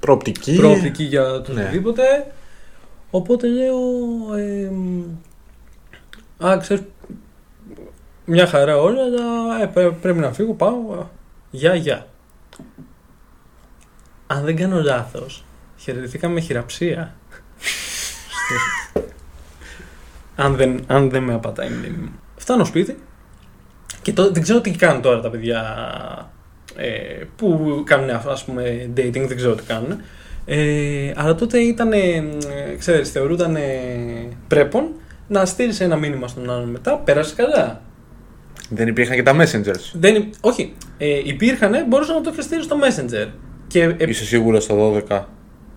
Προοπτική. προοπτική για το Ναι. Οτιδήποτε. Οπότε λέω. Ε, α, ξέρεις, μια χαρά όλα, αλλά ε, πρέ- πρέπει να φύγω, πάω. Γεια, γεια. Αν δεν κάνω λάθος, χαιρετηθήκαμε με χειραψία. αν, δεν, αν δεν με απατάει η μνήμη μου. Φτάνω σπίτι και το, δεν ξέρω τι κάνουν τώρα τα παιδιά ε, που κάνουν ας πούμε dating, δεν ξέρω τι κάνουν. Ε, αλλά τότε ήταν, ξέρεις, θεωρούταν πρέπον να στείλεις ένα μήνυμα στον άλλον μετά, πέρασε καλά. Δεν υπήρχαν και τα messengers. Δεν, υ- όχι, ε, υπήρχαν, μπορούσα να το και στείλει στο Messenger. Και, ε, Είσαι σίγουρος στο 12.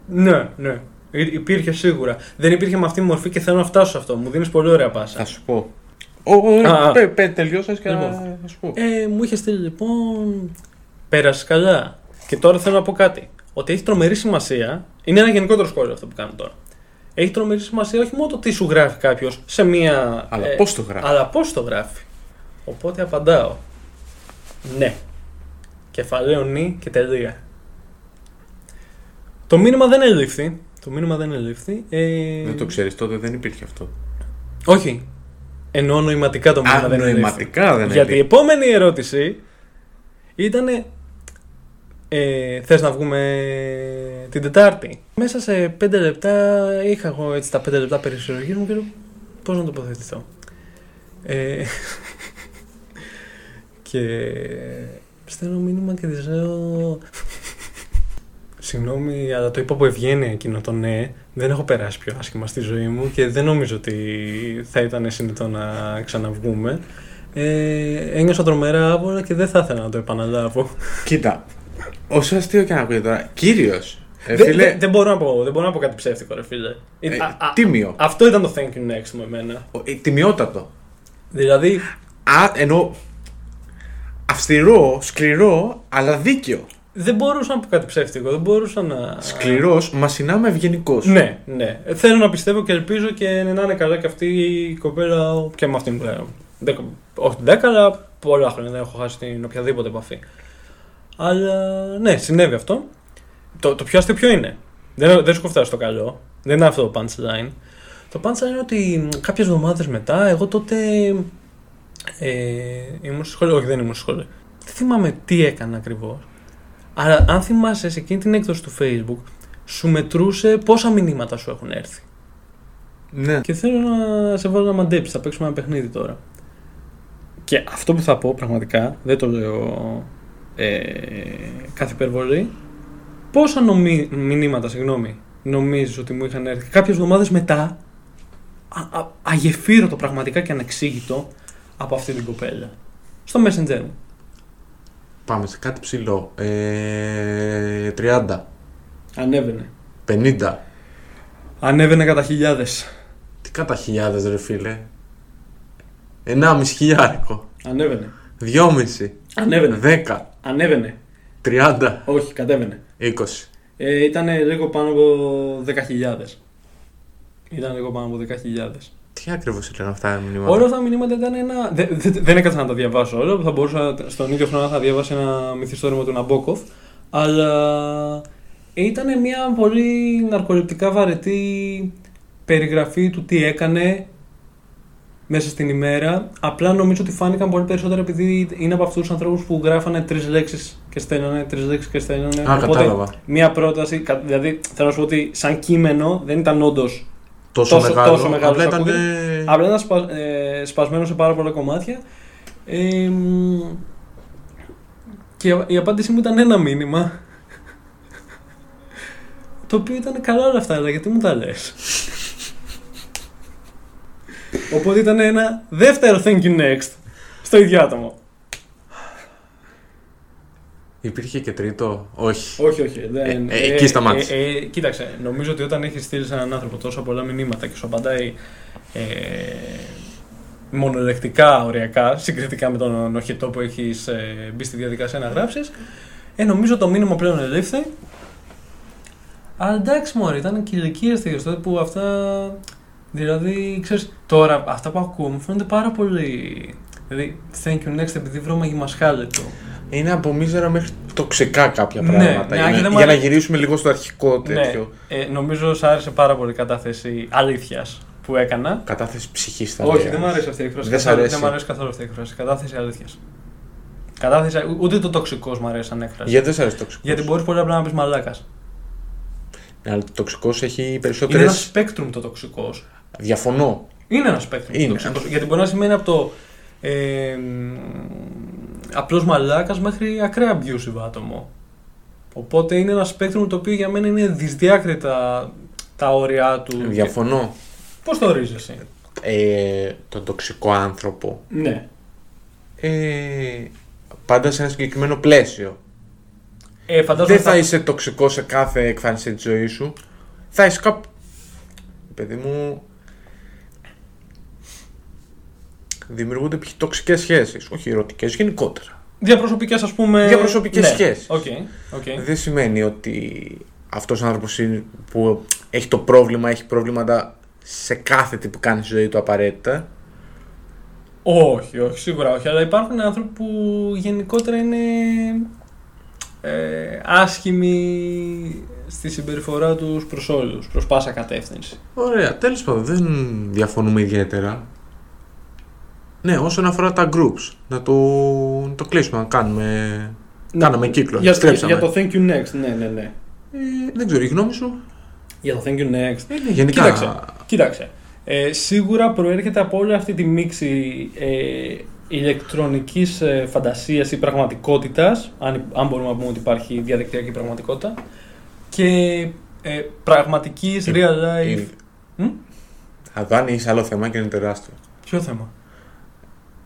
ναι, ναι, Υ- υπήρχε σίγουρα. Δεν υπήρχε με αυτή τη μορφή και θέλω να φτάσω σε αυτό. Μου δίνεις πολύ ωραία πάσα. Θα σου πω. Ο, ο, Α, α. πέ, πέ, τελειώσας και Λοιπόν. θα θα σου πω. Ε, μου είχες στείλει λοιπόν. Πέρασε καλά. Και τώρα θέλω να πω κάτι. Ότι έχει τρομερή σημασία. Είναι ένα γενικότερο σχόλιο αυτό που κάνω τώρα. Έχει τρομερή σημασία όχι μόνο το τι σου γράφει κάποιος σε μία. Αλλά ε, πώς το γράφει. Αλλά πώς το γράφει. Οπότε απαντάω. Ναι. Κεφαλαίο νη και τελεία. Το μήνυμα δεν ελήφθη. Το μήνυμα δεν ελήφθη. Ε, Δεν το ξέρεις τότε δεν υπήρχε αυτό. Όχι. Εννοώ νοηματικά το μήνυμα Α, δεν ελήφθη. νοηματικά δεν Γιατί η ελήφθη. επόμενη ερώτηση ήταν. Ε, θες να βγούμε την Τετάρτη; Μέσα σε πέντε λεπτά είχα εγώ έτσι τα πέντε λεπτά περισυλλογής μου και λέω πώς να τοποθετηθώ. Ε, και στέλνω μήνυμα και της λέω Συγγνώμη, αλλά το είπα από ευγένεια εκείνο το ναι. Δεν έχω περάσει πιο άσχημα στη ζωή μου και δεν νομίζω ότι θα ήταν συνηθό να ξαναβγούμε. Ε, ένιωσα τρομερά άβολα και δεν θα ήθελα να το επαναλάβω. Κοίτα, όσο αστείο και να ακούγεται τώρα, κύριος. Ε, δεν, φίλε, δεν- δεν μπορώ να πω, δεν μπορώ να πω κάτι ψεύτικο, ρε φίλε. ε, Α- α- τίμιο. αυτό ήταν το thank you next μου εμένα. Ο- ε, τιμιότατο. Δηλαδή, Α, ενώ αυστηρό, σκληρό, αλλά δίκαιο. δεν μπορούσα να πω κάτι ψεύτικο, δεν μπορούσα να. Σκληρός, μα συνάμε ευγενικός. Ναι, ναι. Θέλω να πιστεύω και ελπίζω και να είναι καλά και αυτή η κοπέλα και με αυτήν που λέω. Δέκα- όχι 10, αλλά πολλά χρόνια δεν έχω χάσει την οποιαδήποτε επαφή. Αλλά ναι, συνέβη αυτό. Το, το πιο αστείο ποιο είναι; Δεν, δεν σου έχω φτάσει στο καλό. Δεν είναι αυτό το punchline. Το punchline είναι ότι κάποιες εβδομάδες μετά, εγώ τότε. Ε, ήμουν στο σχολείο. Όχι, δεν ήμουν στο σχολείο. Δεν θυμάμαι τι έκανα ακριβώς. Αλλά αν θυμάσαι σε εκείνη την έκδοση του Facebook, σου μετρούσε πόσα μηνύματα σου έχουν έρθει. Ναι. Και θέλω να σε βάλω να μαντέψεις. Θα παίξουμε ένα παιχνίδι τώρα. Και αυτό που θα πω πραγματικά, δεν το λέω ε, κάθε υπερβολή. Πόσα νομί, μηνύματα, συγγνώμη, νομίζεις ότι μου είχαν έρθει; Κάποιες εβδομάδες μετά, α, α, αγεφύρωτο πραγματικά και ανεξήγητο, από αυτή την κοπέλα. Στο Messenger μου. Πάμε σε κάτι ψηλό. Ε, 30, Ανέβαινε. 50. Ανέβαινε κατά χιλιάδες. Τι κατά χιλιάδες ρε φίλε. 1,5 χιλιάρικο. Ανέβαινε. 2,5. Ανέβαινε. 10. Ανέβαινε. 30. Όχι, κατέβαινε. 20. Ε, ήταν λίγο πάνω από 10.000. Ήταν λίγο πάνω από 10.000. Τι ακριβώς ήταν αυτά τα μηνύματα; Όλα αυτά τα μηνύματα ήταν ένα. Δε, δε, δεν έκατσα να τα διαβάσω όλα. Θα μπορούσα στον ίδιο χρόνο να θα διάβασα ένα μυθιστόρημα του Ναμπόκοφ. Αλλά ήταν μια πολύ ναρκοληπτικά βαρετή περιγραφή του τι έκανε μέσα στην ημέρα. Απλά νομίζω ότι φάνηκαν πολύ περισσότερο επειδή είναι από αυτούς τους ανθρώπους που γράφανε τρεις λέξεις και στέλνανε, τρεις λέξεις και στέλνανε. Α, κατάλαβα. Μία πρόταση. κα- Δηλαδή θέλω να σου πω ότι σαν κείμενο δεν ήταν όντως. Τόσο, τόσο- μεγάλο. τόσο μεγάλο Απλά ήταν. σακούδι. ε, Απλά ήταν σπα, ε, σπασμένο σε πάρα πολλά κομμάτια. Ε, μ, και η- η απάντησή μου ήταν ένα μήνυμα. Το οποίο ήταν καλά όλα αυτά, αλλά γιατί μου τα λες; Οπότε ήταν ένα δεύτερο thank you next στο ίδιο άτομο. Υπήρχε και τρίτο; Όχι. Όχι, όχι. Δεν, Ε, ε, εκεί σταμάτησε. Ε, ε, κοίταξε, νομίζω ότι όταν έχεις στείλει σε έναν άνθρωπο τόσα πολλά μηνύματα και σου απαντάει ε, μονολεκτικά, οριακά, συγκριτικά με τον οχητό που έχεις ε, μπει στη διαδικασία να γράψεις, ε, νομίζω το μήνυμα πλέον ελήφθη. Αλλά εντάξει, μωρέ, ήταν και ηλικίε τέτοιε τότε που αυτά. Δηλαδή, ξέρεις, τώρα αυτά που ακούω μου φαίνονται πάρα πολύ. Δηλαδή, thank you next επειδή βρώμα γυμασχάλετο. Είναι από μίζερα μέχρι τοξικά κάποια Ναι, πράγματα. ναι, για, και να, δεν μ' για να αρέσει. γυρίσουμε λίγο στο αρχικό τέτοιο. Ναι, ε, νομίζω σ' άρεσε πάρα πολύ η κατάθεση αλήθειας που έκανα. Κατάθεση ψυχής θα Όχι, λέγαμε. δεν μου αρέσει αυτή η έκφραση. Δεν σ' καθόλου. αρέσει. Δεν μου αρέσει καθόλου αυτή η έκφραση. Κατάθεση αλήθειας. Κατάθεση, ου- ούτε το τοξικός μου αρέσει σαν έκφραση. Γιατί δεν σ' αρέσει τοξικός; Γιατί μπορείς πολύ απλά να πεις μαλάκας. Αλλά το τοξικός έχει Είναι περισσότερε. ένα spectrum το τοξικός. Διαφωνώ. Είναι ένας spectrum Είναι. το τοξικό. Γιατί μπορεί να σημαίνει από το ε, απλός μαλάκας μέχρι ακραία abusive άτομο. Οπότε είναι ένας spectrum το οποίο για μένα είναι δυσδιάκριτα τα όρια του. Διαφωνώ. Πώς το ορίζεις εσύ; Ε, τον τοξικό άνθρωπο. Ναι. Ε, πάντα σε ένα συγκεκριμένο πλαίσιο. Ε, φαντάζομαι Δεν θα είσαι τοξικός σε κάθε εκφάνιση της ζωής σου. Θα είσαι κάπου. Παιδί μου. Δημιουργούνται π.χ. τοξικές σχέσεις. Όχι ερωτικές, γενικότερα. Διαπροσωπικές, ας πούμε. Διαπροσωπικές σχέσεις. Οκ. οκ. Δεν σημαίνει ότι αυτός ο άνθρωπος που έχει το πρόβλημα έχει προβλήματα σε κάθε τι που κάνει στη ζωή του απαραίτητα. Όχι, όχι, σίγουρα όχι. Αλλά υπάρχουν άνθρωποι που γενικότερα είναι ε, άσχημοι στη συμπεριφορά τους προς όλους, προς πάσα κατεύθυνση. Ωραία, τέλος πάντων, δεν διαφωνούμε ιδιαίτερα. Ναι, όσον αφορά τα groups, να το, να το κλείσουμε, να κάνουμε. Κάναμε κύκλο, Για, στρέψαμε. για το thank you next, ναι, ναι, ναι. Ε, δεν ξέρω, η γνώμη σου; Για το thank you next. Ε, ναι, γενικά. Κοίταξε, κοίταξε. Ε, σίγουρα προέρχεται από όλη αυτή τη μίξη ε, ηλεκτρονικής ε, φαντασίας ή πραγματικότητας, αν, αν μπορούμε να πούμε ότι υπάρχει διαδικτυακή πραγματικότητα, και ε, πραγματικής Η- real life... η- Μ; Αυτό αν είσαι άλλο θέμα και είναι τεράστιο. Ποιο θέμα;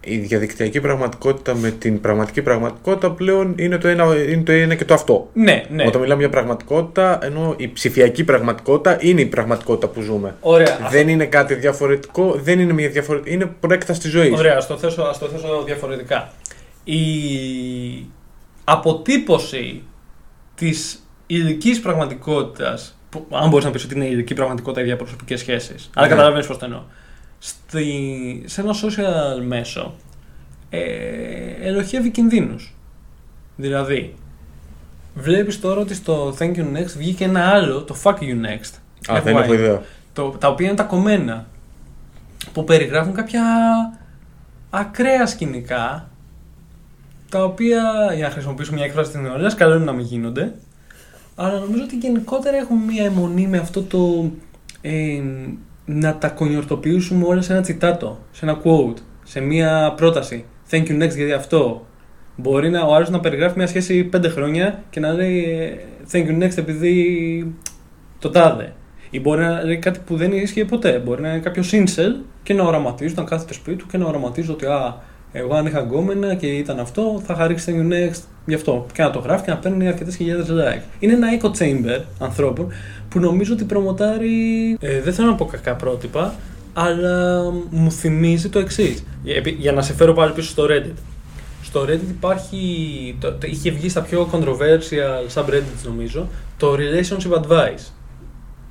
Η διαδικτυακή πραγματικότητα με την πραγματική πραγματικότητα πλέον είναι το ένα, είναι το ένα και το αυτό. Ναι, ναι. Όταν μιλάμε για πραγματικότητα, ενώ η ψηφιακή πραγματικότητα είναι η πραγματικότητα που ζούμε. Ωραία. Δεν είναι κάτι διαφορετικό, δεν είναι μια διαφορετική. Είναι προέκταση της ζωής. Ωραία, ας το, θέσω, ας το θέσω διαφορετικά. Η αποτύπωση της υλικής πραγματικότητας, που, αν μπορείς να πεις ότι είναι υλική πραγματικότητα οι διαπροσωπικές σχέσεις, αλλά Ναι. καταλαβαίνεις πώς το εννοώ, στη, σε ένα social μέσο ε, ελοχεύει κινδύνους. Δηλαδή, βλέπεις τώρα ότι στο Thank You Next βγήκε ένα άλλο, το Fuck You Next. Α, δεν FY, έχω ιδέα. το, τα οποία είναι τα κομμένα που περιγράφουν κάποια ακραία σκηνικά τα οποία, για να χρησιμοποιήσουμε μια έκφραση την ώρα, καλό είναι να μην γίνονται. Αλλά νομίζω ότι γενικότερα έχουμε μια αιμονή με αυτό το ε, να τα κονιορτοποιήσουμε όλα σε ένα τσιτάτο, σε ένα quote, σε μια πρόταση. Thank you next γιατί αυτό. Μπορεί να, ο άλλος να περιγράφει μια σχέση 5 χρόνια και να λέει ε, thank you next επειδή το τάδε. Ή μπορεί να λέει κάτι που δεν ίσχυε ποτέ. Μπορεί να είναι κάποιο incel και να οραματίζει, όταν κάθεται σπίτι του και να οραματίζει ότι α, εγώ αν είχα γκόμενα και ήταν αυτό, θα είχα ρίξει thank you next γι' αυτό. Και να το γράφει και να παίρνει αρκετές χιλιάδες like. Είναι ένα echo chamber ανθρώπων που νομίζω ότι προμοτάρει. Ε, δεν θέλω να πω κακά πρότυπα, αλλά μου θυμίζει το εξής. Για, για να σε φέρω πάλι πίσω στο Reddit. Στο Reddit υπάρχει. Το, το, είχε βγει στα πιο controversial subreddits νομίζω το relationship advice.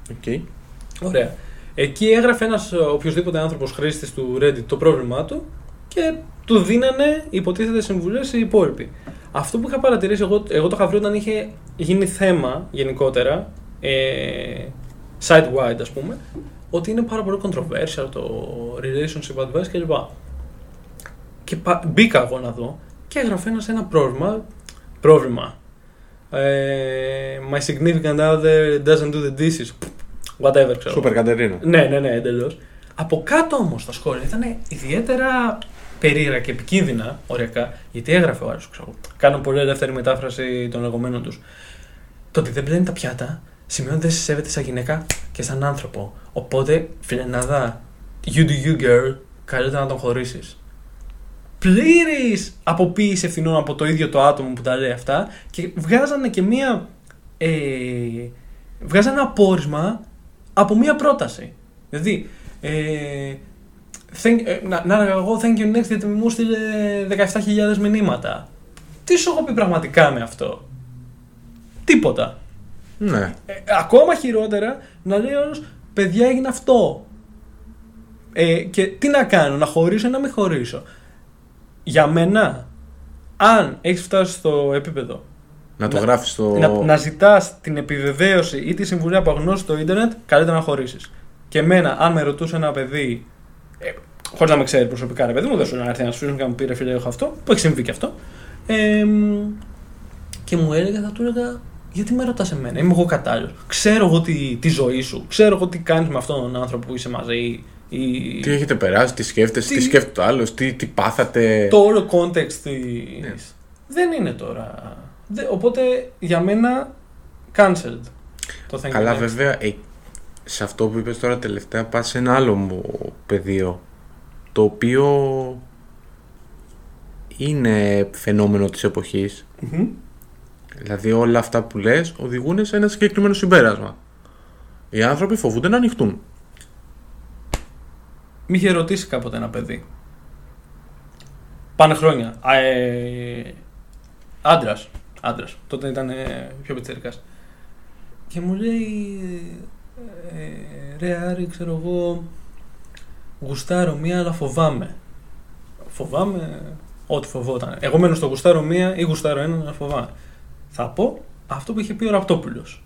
Okay. Ωραία. Εκεί έγραφε ένας οποιοδήποτε άνθρωπος χρήστης του Reddit το πρόβλημά του και του δίνανε υποτίθεται συμβουλές οι υπόλοιποι. Αυτό που είχα παρατηρήσει, εγώ, εγώ το είχα βρει όταν είχε γίνει θέμα γενικότερα, ε, site-wide ας πούμε, ότι είναι πάρα πολύ controversial το relationship advice κλπ. Και μπήκα εγώ να δω και έγραφε ένας ένα πρόβλημα. Πρόβλημα. Ε, my significant other doesn't do the dishes. Whatever, ξέρω. Σούπερ Κατερίνα. Ναι, ναι, ναι, εντελώς. Από κάτω όμως τα σχόλια ήταν ιδιαίτερα περίεργα και επικίνδυνα, οριακά, γιατί έγραφε ο άλλο, ξέρω. Κάνω πολύ ελεύθερη μετάφραση των λεγόμενων τους. Το ότι δεν πλένει τα πιάτα σημαίνει ότι δεν σε σέβεται σαν γυναίκα και σαν άνθρωπο. Οπότε, φιλενάδα, you do you girl, καλύτερα να τον χωρίσεις. Πλήρης αποποίηση ευθυνών από το ίδιο το άτομο που τα λέει αυτά και βγάζανε και μία. Ε, βγάζανε ένα πόρισμα από μία πρόταση. Δηλαδή, ε, thank, ε, να, να εγώ thank you next γιατί μου στείλε 17.000 μηνύματα. Τι σου έχω πει πραγματικά με αυτό; Τίποτα. Ναι. Ε, ακόμα χειρότερα να λέει όλος παιδιά έγινε αυτό. Ε, και τι να κάνω, να χωρίσω ή να μην χωρίσω. Για μένα, αν έχεις φτάσει στο επίπεδο να το γράφεις στο. να, να ζητάς την επιβεβαίωση ή τη συμβουλή από γνώση στο ίντερνετ, καλύτερα να χωρίσεις. Και εμένα, αν με ρωτούσε ένα παιδί, ε, χωρίς να με ξέρει προσωπικά, ρε παιδί μου, δεν σου να έρθει να σου και να μου πει ρε φίλε, έχω αυτό, που έχει συμβεί και αυτό. Ε, και μου έλεγε, θα του έλεγα, γιατί με ρωτάς εμένα, είμαι εγώ κατάλληλος. Ξέρω εγώ τη, τη ζωή σου, ξέρω εγώ τι κάνεις με αυτόν τον άνθρωπο που είσαι μαζί. Ή... Τι έχετε περάσει, τι σκέφτεσαι, τι, τι σκέφτεται ο άλλος, τι, τι πάθατε. Το όλο context της... ναι. δεν είναι τώρα. Οπότε για μένα cancelled το Thank Καλά, βέβαια, ε, σε αυτό που είπες τώρα τελευταία πας σε ένα άλλο μου πεδίο το οποίο είναι φαινόμενο της εποχής mm-hmm. Δηλαδή όλα αυτά που λες οδηγούν σε ένα συγκεκριμένο συμπέρασμα. Οι άνθρωποι φοβούνται να ανοιχτούν. Μη είχε ρωτήσει κάποτε ένα παιδί. Πάνε χρόνια. Ε, άντρας. Άντρας. Τότε ήταν πιο πιτσερικάς και μου λέει ε, ρε Άρη, ξέρω εγώ, γουστάρω μία, αλλά φοβάμαι. Φοβάμαι ό,τι φοβόταν. Εγώ μένω στο γουστάρω μία ή γουστάρω ένα, αλλά φοβάμαι. Θα πω αυτό που είχε πει ο Ραπτόπουλος.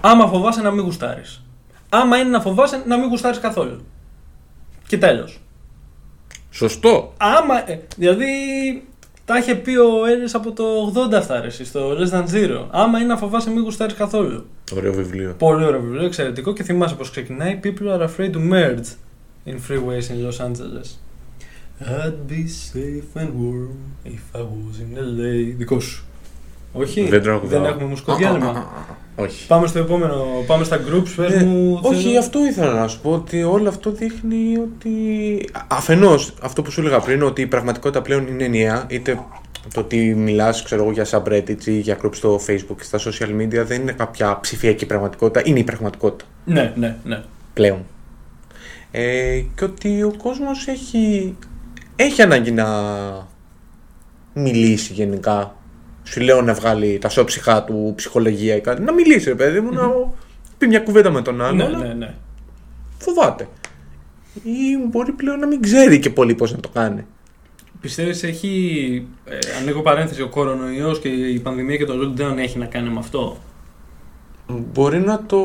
Άμα φοβάσαι να μην γουστάρεις. Άμα είναι να φοβάσαι να μην γουστάρεις καθόλου. Και τέλος. Σωστό. Άμα, ε, δηλαδή τα είχε πει ο Έλλη από το 80 αυτά στο Less Than Zero. Άμα είναι να φοβάσαι, μην γουστάρεις καθόλου. Ωραίο βιβλίο. Πολύ ωραίο βιβλίο, εξαιρετικό και θυμάσαι πώ ξεκινάει. People are afraid to merge in freeways in Los Angeles. I'd be safe and warm if I was in LA. Δικό σου. Όχι, δεν, δεν έχουμε μουσικό διάλειμμα. Όχι. Πάμε στο επόμενο, πάμε στα groups, πες Ε, μου. όχι, θέλω- αυτό ήθελα να σου πω ότι όλο αυτό δείχνει ότι. Αφενός, αυτό που σου έλεγα πριν, ότι η πραγματικότητα πλέον είναι ενιαία, είτε το ότι μιλάς, ξέρω εγώ, για subreddits ή για groups στο Facebook και στα social media δεν είναι κάποια ψηφιακή πραγματικότητα, είναι η πραγματικότητα Ναι, ναι, ναι. πλέον. Ε, και ότι ο κόσμος έχει, έχει ανάγκη να μιλήσει γενικά. Σου λέω να βγάλει τα σώψυχά του, ψυχολογία ή κάτι. Να μιλήσει, ρε παιδί μου, να πει μια κουβέντα με τον άλλο. Ναι, αλλά ναι, ναι. Φοβάται. Ή μπορεί πλέον να μην ξέρει και πολύ πώς να το κάνει. Πιστεύεις έχει, ε, ανοίγω παρένθεση, ο κορονοϊός και η πανδημία και το lockdown έχει να κάνει με αυτό; Μπορεί να το...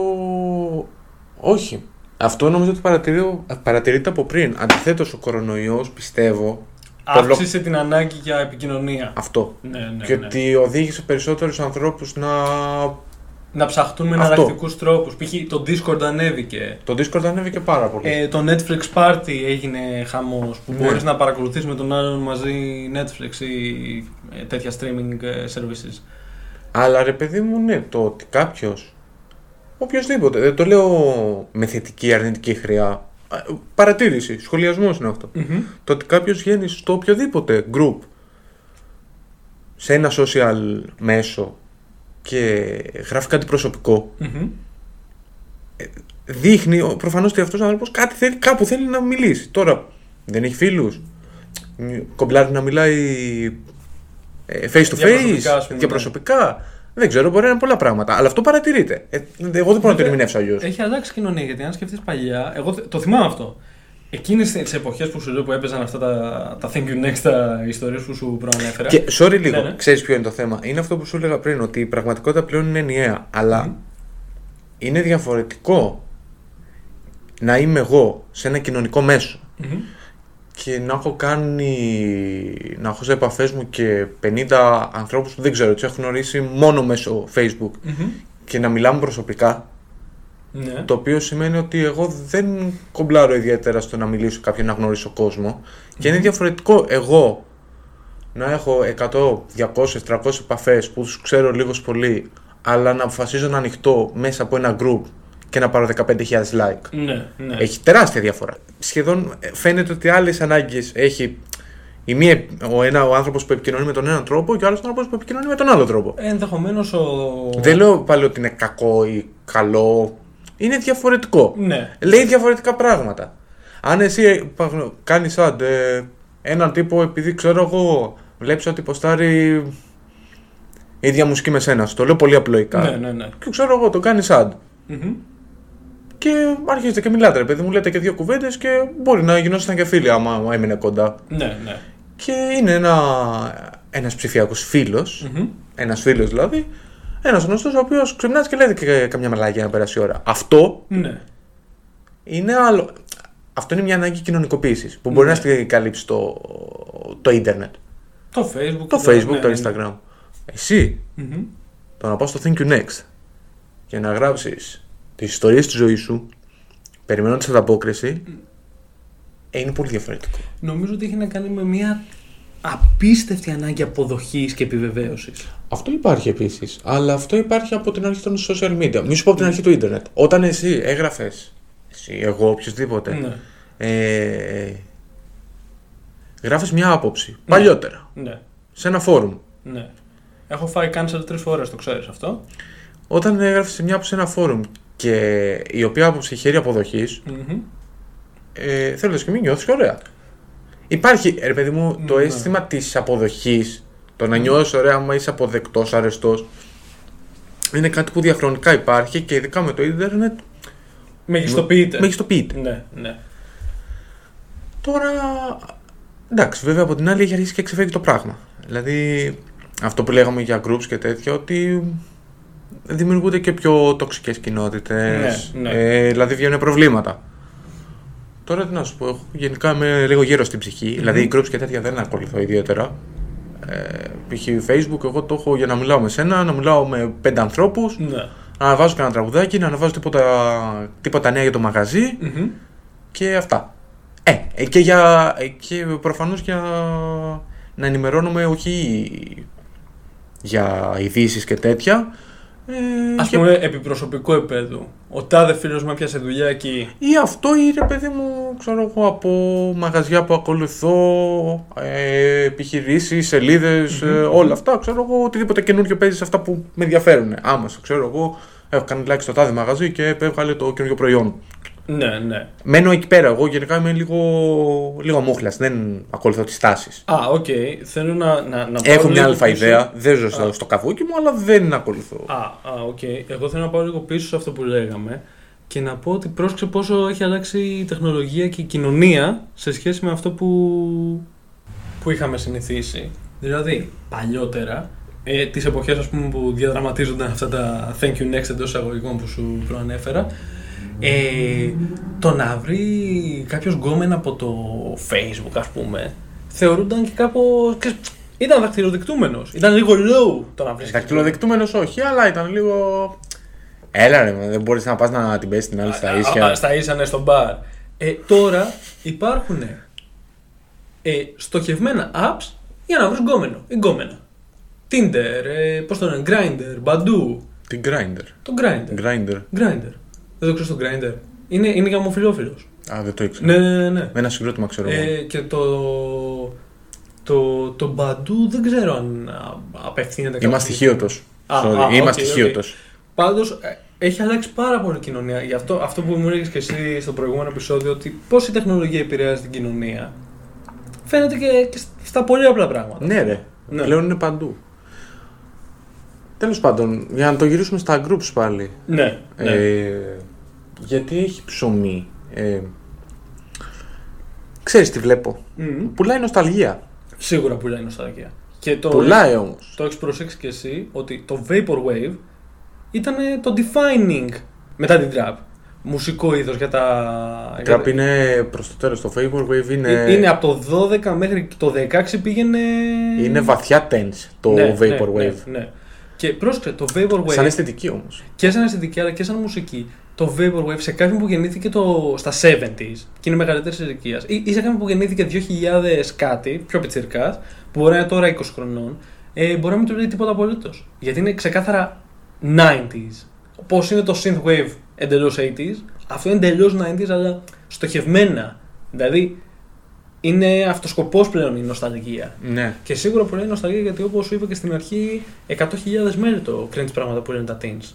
Όχι. Αυτό νομίζω ότι παρατηρεί- παρατηρείται από πριν. Αντιθέτως ο κορονοϊός πιστεύω Αύξησε την ανάγκη για επικοινωνία. Αυτό. Ναι, ναι, και ναι. ότι οδήγησε περισσότερους ανθρώπους να... Να ψαχτούν με Αυτό. εναλλακτικούς τρόπους. Π.χ. το Discord ανέβηκε. Το Discord ανέβηκε πάρα πολύ. Ε, το Netflix Party έγινε χαμός που Ναι. μπορείς να παρακολουθείς με τον άλλον μαζί Netflix ή ε, τέτοια streaming ε, services. Αλλά ρε παιδί μου, ναι, το ότι κάποιος. Οποιοδήποτε. Δεν το λέω με θετική αρνητική χρειά. Α, Παρατήρηση, σχολιασμός είναι αυτό. Το ότι κάποιος βγαίνει στο οποιοδήποτε group σε ένα social μέσο και γράφει κάτι προσωπικό, Μμμ. δείχνει προφανώς ότι αυτός ο άνθρωπος κάτι θέλει, κάπου θέλει να μιλήσει. Τώρα δεν έχει φίλους. Κομπλάρει να μιλάει ε, face to Διαπροσωπικά, ας face, πούμε, διαπροσωπικά. Δεν ξέρω, μπορεί να είναι πολλά πράγματα. Αλλά αυτό παρατηρείται. Ε, εγώ δεν μπορώ να το Βέβαια, ερμηνεύσω αλλιώς. Έχει αλλάξει η κοινωνία γιατί αν σκεφτείς παλιά, εγώ th- το θυμάμαι αυτό. Εκείνες τις εποχές που σου λέω που έπαιζαν αυτά τα, τα thank you next, τα ιστορίες που σου προανέφερα. Και sorry λίγο, Ναι, ναι. ξέρεις ποιο είναι το θέμα. Είναι αυτό που σου έλεγα πριν, ότι η πραγματικότητα πλέον είναι ενιαία. Αλλά Μμμ. είναι διαφορετικό να είμαι εγώ σε ένα κοινωνικό μέσο Μμμ. Και να έχω κάνει. να έχω σε επαφές μου και 50 ανθρώπους που δεν ξέρω, τους έχω γνωρίσει μόνο μέσω Facebook Μμμ. και να μιλάμε προσωπικά. Ναι. Το οποίο σημαίνει ότι εγώ δεν κομπλάρω ιδιαίτερα στο να μιλήσω σε κάποιον να γνωρίσω κόσμο. Και είναι διαφορετικό εγώ να έχω 100, 200, 300 επαφές που τους ξέρω λίγος πολύ, αλλά να αποφασίζω να ανοιχτώ μέσα από ένα group και να πάρω 15.000 like. Ναι, ναι. Έχει τεράστια διαφορά. Σχεδόν ε, φαίνεται ότι άλλες ανάγκες έχει η μία, ο, ένα, ο άνθρωπος που επικοινωνεί με τον έναν τρόπο και ο άλλος άνθρωπος που επικοινωνεί με τον άλλο τρόπο. Ενδεχομένως ο. Δεν λέω πάλι ότι είναι κακό ή καλό. Είναι διαφορετικό. Ναι. Λέει διαφορετικά πράγματα. Αν εσύ κάνεις ad ε, έναν τύπο επειδή ξέρω εγώ βλέπεις ότι ποστάρει ίδια μουσική με σένα. σου Το λέω πολύ απλοϊκά. Ναι, ναι, ναι. Και ξέρω εγώ, το κάνεις ad. Μμμ. Και αρχίζετε και μιλάτε, ρε παιδί μου, λέτε και δύο κουβέντες και μπορεί να γινόσασταν και φίλοι άμα άμα έμεινε κοντά. Ναι, ναι. Και είναι ένα ένας ψηφιακός φίλος, Μμμ. ένας φίλος δηλαδή, ένας γνωστός ο οποίος ξυπνάς και λέτε και καμιά μαλάκια για να περάσει η ώρα. Αυτό Ναι. είναι άλλο. Αυτό είναι μια ανάγκη κοινωνικοποίησης που μπορεί Ναι. να στην καλύψει το, το ίντερνετ. Το Facebook. Το και Facebook, ναι, το ναι. Instagram. Εσύ Μμμ. το να πας στο Thank You Next και να γράψεις τις ιστορίες της ζωής σου περιμένοντας ανταπόκριση ε, είναι πολύ διαφορετικό. Νομίζω ότι έχει να κάνει με μια απίστευτη ανάγκη αποδοχής και επιβεβαίωσης. Αυτό υπάρχει επίσης. Αλλά αυτό υπάρχει από την αρχή των social media. Μη σου πω από την αρχή του ίντερνετ. Όταν εσύ έγραφες, εσύ, εγώ, οποιοδήποτε, Ναι. ε, γράφεις μια άποψη παλιότερα Ναι. σε ένα φόρουμ. Ναι. Έχω φάει cancel τρεις φορές, το ξέρεις αυτό. Όταν έγραφες μια άποψη σε ένα φόρουμ και η οποία άποψη χέρι αποδοχής, Μμμ. ε, θέλω και μην νιώθεις ωραία. Υπάρχει, ρε παιδί μου, το Ναι. αίσθημα της αποδοχής, το να νιώθεις ωραία άμα είσαι αποδεκτός, αρεστός. Είναι κάτι που διαχρονικά υπάρχει και ειδικά με το ίντερνετ Μεγιστοποιείται. μεγιστοποιείται. Ναι, ναι. Τώρα, εντάξει, βέβαια από την άλλη έχει αρχίσει και ξεφεύγει το πράγμα. Δηλαδή, αυτό που λέγαμε για groups και τέτοια, ότι δημιουργούνται και πιο τοξικές κοινότητες, Ναι, ναι. Ε, δηλαδή βγαίνουν προβλήματα. Τώρα τι να σου πω, εγώ γενικά είμαι λίγο γύρω στην ψυχή, δηλαδή groups και τέτοια δεν ακολουθώ ιδιαίτερα. Ε, π.χ. Facebook, εγώ το έχω για να μιλάω με σένα, να μιλάω με πέντε ανθρώπους, Ναι. να αναβάζω κανένα τραγουδάκι, να αναβάζω τίποτα, τίποτα νέα για το μαγαζί Μμμ. και αυτά. Ε, ε, και, για, ε, και προφανώς για να ενημερώνουμε όχι για ειδήσεις και τέτοια. Ε, Α και- πούμε, επί προσωπικού επίπεδου. Ο τάδε φίλος μου έπιασε δουλειά εκεί. Ή αυτό ή ρε παιδί μου, ξέρω εγώ, από μαγαζιά που ακολουθώ, ε, επιχειρήσεις, σελίδες, ε, όλα αυτά, ξέρω εγώ, οτιδήποτε καινούριο παίζει σε αυτά που με ενδιαφέρουν. Άμεσα, ξέρω εγώ, έχω κάνει like στο τάδε μαγαζί και έβγαλε το καινούριο προϊόν. Ναι, ναι. Μένω εκεί πέρα. Εγώ γενικά είμαι λίγο, λίγο μούχλας. Δεν ακολουθώ τις τάσεις. Α, οκ. Θέλω να, να, να πάω Έχω μια λίγο αλφα πίσω. ιδέα. Δεν ζω στο, στο καβούκι μου, αλλά δεν ακολουθώ. Α, α, οκ. Εγώ θέλω να πάω λίγο πίσω σε αυτό που λέγαμε και να πω ότι πρόσεξε πόσο έχει αλλάξει η τεχνολογία και η κοινωνία σε σχέση με αυτό που, που είχαμε συνηθίσει. Δηλαδή, παλιότερα, ε, τις εποχές ας πούμε, που διαδραματίζονταν αυτά τα thank you next εντός εισαγωγικών που σου προανέφερα, ε, το να βρει κάποιος γκόμεν από το facebook ας πούμε θεωρούνταν και κάπως. Ήταν δακτυλοδεικτούμενος. Ήταν λίγο low το να βρει. Δακτυλοδεικτούμενος όχι, αλλά ήταν λίγο. Έλα ρε, δεν μπορείς να πας να την πέσεις την άλλη στα ίσια. Στα ίσια, ναι, στο μπαρ. Ε, τώρα υπάρχουν ε, στοχευμένα apps για να βρεις γκόμενο ή γκόμενα. Tinder, ε, πώς το λένε, Grindr, Badoo. Την Grindr; Το Grindr. Grindr. Grindr. Δεν το ξέρω το Grindr. Είναι, είναι γαμοφιλόφιλο. Α, δεν το ήξερα. Ναι, ναι, ναι. ναι. Με ένα συγκρότημα ξέρω εγώ. Ε, και το. Το, το Badoo δεν ξέρω αν α, απευθύνεται Είμαι κάποιος- αστοιχείωτος. Α, α, Είμαι οκ, αστοιχείωτος. οκ. Πάντως έχει αλλάξει πάρα πολύ η κοινωνία. Γι' αυτό, αυτό που μου έλεγες και εσύ στο προηγούμενο επεισόδιο, ότι πώς η τεχνολογία επηρεάζει την κοινωνία, φαίνεται και, και στα πολύ απλά πράγματα. Ναι, ρε. Ναι. Πλέον είναι παντού. Τέλος πάντων, για να το γυρίσουμε στα groups πάλι. Ναι, ναι. Ε, γιατί έχει ψωμί. Ε, ξέρεις τι βλέπω. Μμμ. Πουλάει νοσταλγία. Σίγουρα πουλάει νοσταλγία. Και το, Πουλάει όμως. το έχεις προσέξει και εσύ ότι το Vaporwave ήταν το defining μετά την trap. Μουσικό είδος για τα. Η για trap τα- είναι προς το τέλος. Το Vaporwave είναι, Ε, είναι από το 12 μέχρι το 16 πήγαινε. είναι βαθιά tense το Ναι, Vaporwave. Ναι, ναι, ναι. Και πρόσεξε, το Vaporwave Σαν αισθητική όμως. και σαν αισθητική αλλά και σαν μουσική, το Vaporwave σε κάποιον που γεννήθηκε το, στα 70s και είναι μεγαλύτερης ηλικίας, ή, ή σε κάποιον που γεννήθηκε 2000 κάτι, πιο πιτσιρικά, που μπορεί να είναι τώρα 20 χρονών, ε, μπορεί να μην του λέει τίποτα απολύτως. Γιατί είναι ξεκάθαρα 90s. Πώς είναι το Synthwave εντελώς 80s, αυτό είναι εντελώς 90s, αλλά στοχευμένα. Δηλαδή, είναι αυτοσκοπός πλέον η νοσταλγία. Ναι. Και σίγουρα πολύ νοσταλγία γιατί όπως σου είπα και στην αρχή, 100.000 μέλη το cringe πράγματα που λένε τα teens.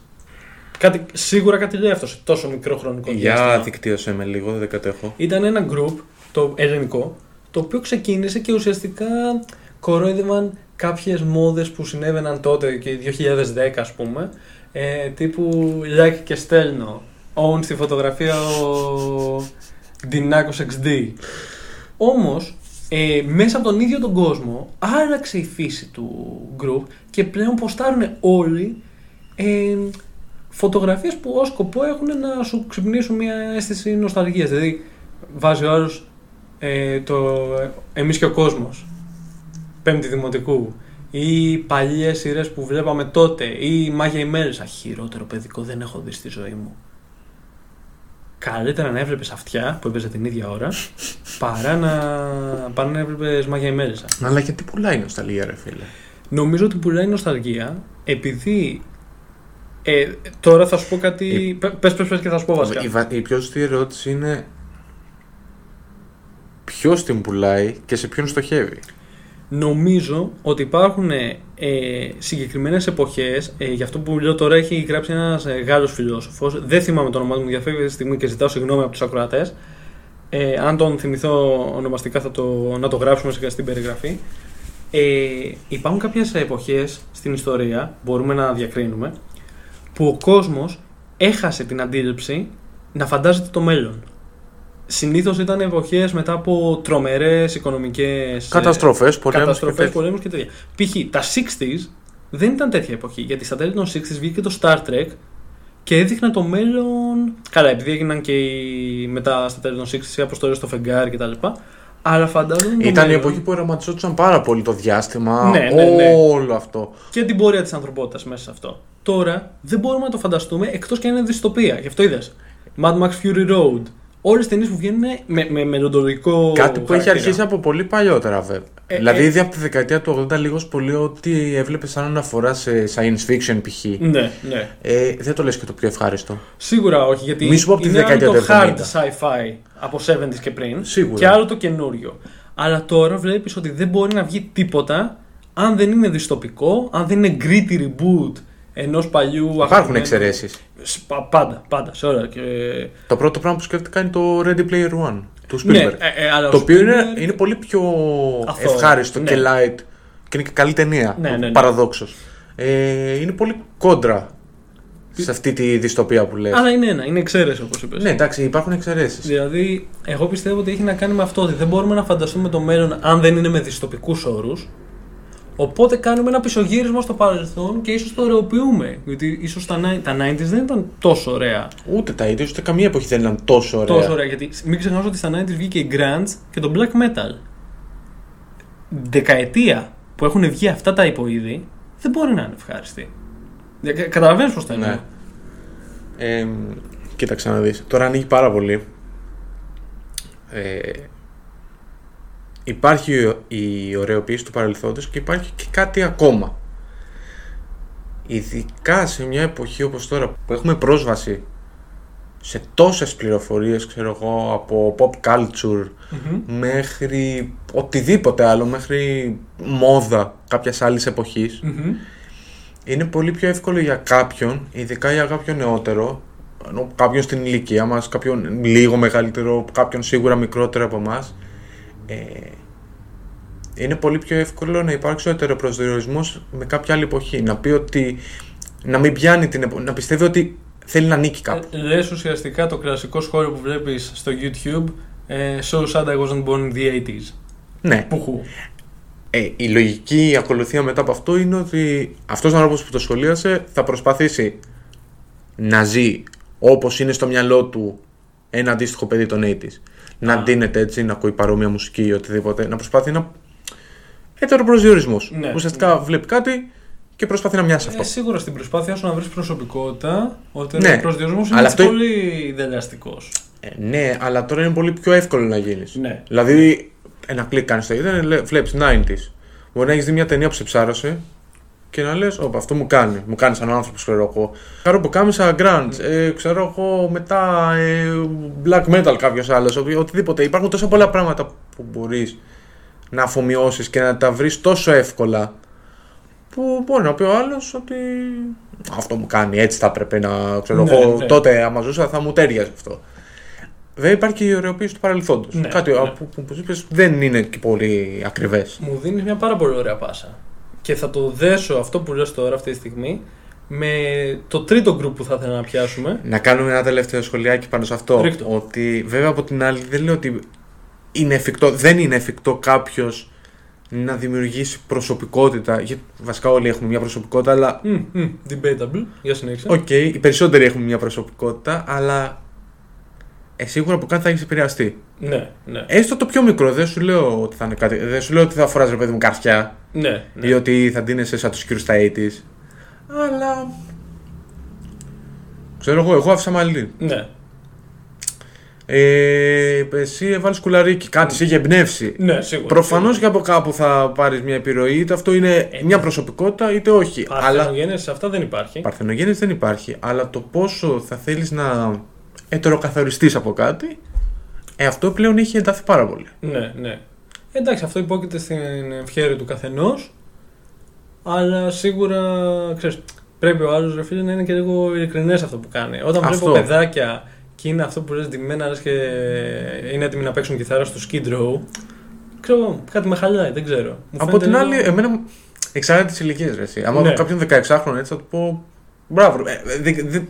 Κάτι, σίγουρα κάτι λέει αυτός σε τόσο μικρό χρονικό Για διάστημα. δικτύωσέ με λίγο, δεν κατέχω. Ήταν ένα group, το ελληνικό, το οποίο ξεκίνησε και ουσιαστικά κορόιδευαν κάποιες μόδες που συνέβαιναν τότε και 2010 ας πούμε, ε, τύπου like και στέλνω, own στη φωτογραφία ο Dinakos XD. Όμως, ε, μέσα από τον ίδιο τον κόσμο άλλαξε η φύση του group και πλέον ποστάρουν όλοι ε, φωτογραφίες που ως σκοπό έχουν να σου ξυπνήσουν μια αίσθηση νοσταλγίας. Δηλαδή, βάζει ο άλλος ε, το «Εμείς και ο κόσμος», πέμπτη δημοτικού, ή παλιές σειρές που βλέπαμε τότε, ή «Μάγια ημέρες». Α, χειρότερο παιδικό δεν έχω δει στη ζωή μου. Καλύτερα να έβλεπες αυτιά που έπαιζε την ίδια ώρα, παρά να, παρά να έβλεπες «Μάγια ημέρες». Αλλά γιατί πουλάει η νοσταλγία, ρε φίλε; Νομίζω ότι πουλάει νοσταλγία επειδή. Ε, τώρα θα σου πω κάτι. Η- Πε- Πες, πες, πες και θα σου πω βασικά. Η, βα- η πιο σωστή ερώτηση είναι ποιος την πουλάει και σε ποιον στοχεύει; Νομίζω ότι υπάρχουν ε, συγκεκριμένες εποχές. Ε, γι' αυτό που λέω τώρα έχει γράψει ένας ε, Γάλλος φιλόσοφος. Δεν θυμάμαι το όνομά του, μου διαφεύγει αυτή τη στιγμή και ζητάω συγγνώμη από τους ακροατές. Ε, αν τον θυμηθώ ονομαστικά θα το, να το γράψουμε σε- στην περιγραφή. Ε, υπάρχουν κάποιες εποχές στην ιστορία, μπορούμε να διακρίνουμε, που ο κόσμος έχασε την αντίληψη να φαντάζεται το μέλλον. Συνήθως ήταν εποχές μετά από τρομερές οικονομικές... ε, Καταστροφές, πολέμου. Καταστροφές, πολέμους και τέτοια. Π.χ. τα 60s δεν ήταν τέτοια εποχή. Γιατί στα τέλη των 60s βγήκε το Star Trek και έδειχνε το μέλλον. Καλά, επειδή έγιναν και οι... μετά στα τέλη των 60s οι αποστολές στο φεγγάρι κτλ. Αλλά φαντάζομαι. το Ήταν η μέλλον εποχή που οραματιζόντουσαν πάρα πολύ το διάστημα. Ναι, ναι, ναι. Όλο αυτό. Και την πορεία της ανθρωπότητας μέσα σε αυτό. Τώρα δεν μπορούμε να το φανταστούμε εκτός και αν είναι δυστοπία. Γι' αυτό είδες. Mad Max Fury Road. Όλε τι ταινίες που βγαίνουν με, με μελλοντολογικό. Κάτι που έχει χαρακτήρα. αρχίσει από πολύ παλιότερα, βέβαια. Ε, δηλαδή, ε, ήδη από τη δεκαετία του 80, λίγος πολύ ό,τι έβλεπες σαν αναφορά σε science fiction π.χ. Ναι, ναι. Ε, δεν το λες και το πιο ευχάριστο. Σίγουρα όχι, γιατί Μη σου πω από τη είναι άλλο δεκαετία το του hard 70. sci-fi από 70s και πριν Σίγουρα. και άλλο το καινούριο. Αλλά τώρα βλέπεις ότι δεν μπορεί να βγει τίποτα αν δεν είναι δυστοπικό, αν δεν είναι gritty reboot ενός παλιού Υπάρχουν αγαπημένου- εξαιρέσεις. Σπα- Πάντα, πάντα, σε όλα. Και... Το πρώτο πράγμα που σκέφτηκα είναι το Ready Player One του Spielberg. Ναι, ε, ε, αλλά το ο οποίο είναι, Spielberg- είναι πολύ πιο Αθώο, ευχάριστο ναι. και light και είναι και καλή ταινία. Ναι, ναι, ναι. Παραδόξως. Ε, είναι πολύ κόντρα σε αυτή τη δυστοπία που λες. Αλλά είναι ένα, είναι εξαίρεση όπως είπες. Ναι, εντάξει, υπάρχουν εξαιρέσεις. Δηλαδή, εγώ πιστεύω ότι έχει να κάνει με αυτό ότι δεν μπορούμε να φανταστούμε το μέλλον αν δεν είναι με δυστοπικούς όρους. Οπότε κάνουμε ένα πισωγύρισμα στο παρελθόν και ίσως το ωρεοποιούμε. Γιατί ίσως τα, ni- τα 90s δεν ήταν τόσο ωραία. Ούτε τα ίδια, ούτε καμία εποχή δεν ήταν τόσο ωραία. Τόσο ωραία. Γιατί μην ξεχνάς ότι στα 90s βγήκε η grunge και το black metal. δεκαετία που έχουν βγει αυτά τα υποείδη δεν μπορεί να είναι ευχάριστη. Καταλαβαίνεις πώς το εννοώ. Ναι. Ε, κοίταξε να δεις. Τώρα ανοίγει πάρα πολύ. Ε, υπάρχει η ωραιοποίηση του παρελθόντος και υπάρχει και κάτι ακόμα. Ειδικά σε μια εποχή όπως τώρα που έχουμε πρόσβαση σε τόσες πληροφορίες, ξέρω εγώ, από pop culture μέχρι οτιδήποτε άλλο, μέχρι μόδα κάποιας άλλης εποχής, είναι πολύ πιο εύκολο για κάποιον, ειδικά για κάποιον νεότερο, ενώ κάποιον στην ηλικία μας, κάποιον λίγο μεγαλύτερο, κάποιον σίγουρα μικρότερο από εμάς. Ε, είναι πολύ πιο εύκολο να υπάρξει ο ετεροπροσδιορισμός με κάποια άλλη εποχή. Να πει ότι. να μην πιάνει την εποχή. Να πιστεύει ότι θέλει να νίκει κάπου. Ε, λες ουσιαστικά το κλασικό σχόλιο που βλέπεις στο YouTube ε, So sad I wasn't born in the 80s. Ναι. Πουχού. Ε, η λογική ακολουθία μετά από αυτό είναι ότι αυτός ο άνθρωπος που το σχολίασε θα προσπαθήσει να ζει όπως είναι στο μυαλό του ένα αντίστοιχο παιδί των 80s. Να Α. ντύνεται έτσι, να ακούει παρόμοια μουσική ή οτιδήποτε. Να προσπαθεί να. Ετεροπροσδιορισμό. Ναι. Ουσιαστικά βλέπει κάτι και προσπαθεί να μοιάσει αυτό. Ε, σίγουρα στην προσπάθεια σου να βρεις προσωπικότητα, ο Ναι. ναι. προσδιορισμός είναι Αλλά έτσι αυτό- πολύ δελεαστικός. Ε, ναι, αλλά τώρα είναι πολύ πιο εύκολο να γίνεις. Ναι. Δηλαδή, ένα κλικ κάνεις στο Ιντερνετ, βλέπεις 90s. Μπορεί να έχεις δει μια ταινία που σε ψάρωσε και να λες: Όπα, αυτό μου κάνει. Μου κάνει σαν άνθρωπος, ξέρω εγώ. Κάνω που κάμισα grunge, ε, ξέρω εγώ μετά ε, black metal κάποιος άλλος, οτιδήποτε. Υπάρχουν τόσα πολλά πράγματα που μπορείς να αφομοιώσεις και να τα βρεις τόσο εύκολα που μπορεί να πει ο άλλος ότι αυτό μου κάνει, έτσι θα έπρεπε να ξέρω Ναι, εγώ. ναι. Τότε, άμα ζούσα, θα μου τέριαζε αυτό. Βέβαια υπάρχει και η ωρεοποίηση του παρελθόντος. Ναι, Κάτι ναι. που, που, που είπες, δεν είναι και πολύ ακριβές. Μου δίνεις μια πάρα πολύ ωραία πάσα. Και θα το δέσω αυτό που λες τώρα αυτή τη στιγμή με το τρίτο γκρουπ που θα ήθελα να πιάσουμε. Να κάνουμε ένα τελευταίο σχολιάκι πάνω σε αυτό. Ρίχτω. Ότι βέβαια από την άλλη δεν λέω ότι είναι εφικτό, δεν είναι εφικτό κάποιος να δημιουργήσει προσωπικότητα. Γιατί βασικά όλοι έχουμε μια προσωπικότητα, αλλά Μμ, μμ, debatable, για συνέχεια. Οκ, οι περισσότεροι έχουν μια προσωπικότητα, αλλά ε, σίγουρα από κάτι θα έχεις επηρεαστεί. Ναι, ναι. Έστω το πιο μικρό, δεν σου λέω ότι θα είναι κάτι. Δεν σου λέω ότι θα φοράς ρε παιδί μου καρφιά ναι, ναι. ή ότι θα ντύνεσαι σαν τους κύριους στα 80's. Αλλά. Ξέρω εγώ, εγώ άφησα μαλλί. ναι. Ε, εσύ έβαλες κουλαρίκι, κάτι σε είχε εμπνεύσει. Ναι, σίγουρα. Προφανώς και από κάπου θα πάρεις μια επιρροή, είτε αυτό είναι μια προσωπικότητα είτε όχι. Αλλά Παρθενογένειες σε αυτά δεν υπάρχει. Παρθενογέννηση δεν υπάρχει, αλλά το πόσο θα θέλεις να ετεροκαθοριστείς από κάτι, ε, αυτό πλέον έχει ενταθεί πάρα πολύ. Ναι, ναι. Εντάξει, αυτό υπόκειται στην ευχαίρεια του καθενός. Αλλά σίγουρα ξέρεις, πρέπει ο άλλος φίλε να είναι και λίγο ειλικρινές αυτό που κάνει. Όταν Αυτό. βλέπω παιδάκια και είναι αυτό που λες ντυμένα λες και είναι έτοιμοι να παίξουν κιθάρα στο Skid Row, ξέρω εγώ, κάτι με χαλάει, δεν ξέρω. Μου από φαίνεται την λίγο- άλλη, εμένα μου- εξαρτάται τις ηλικίες ρε εσύ. Άμα Ναι. δω κάποιον 16χρονο έτσι θα του πω μπράβο. ρε». Ε, δεν- δεν-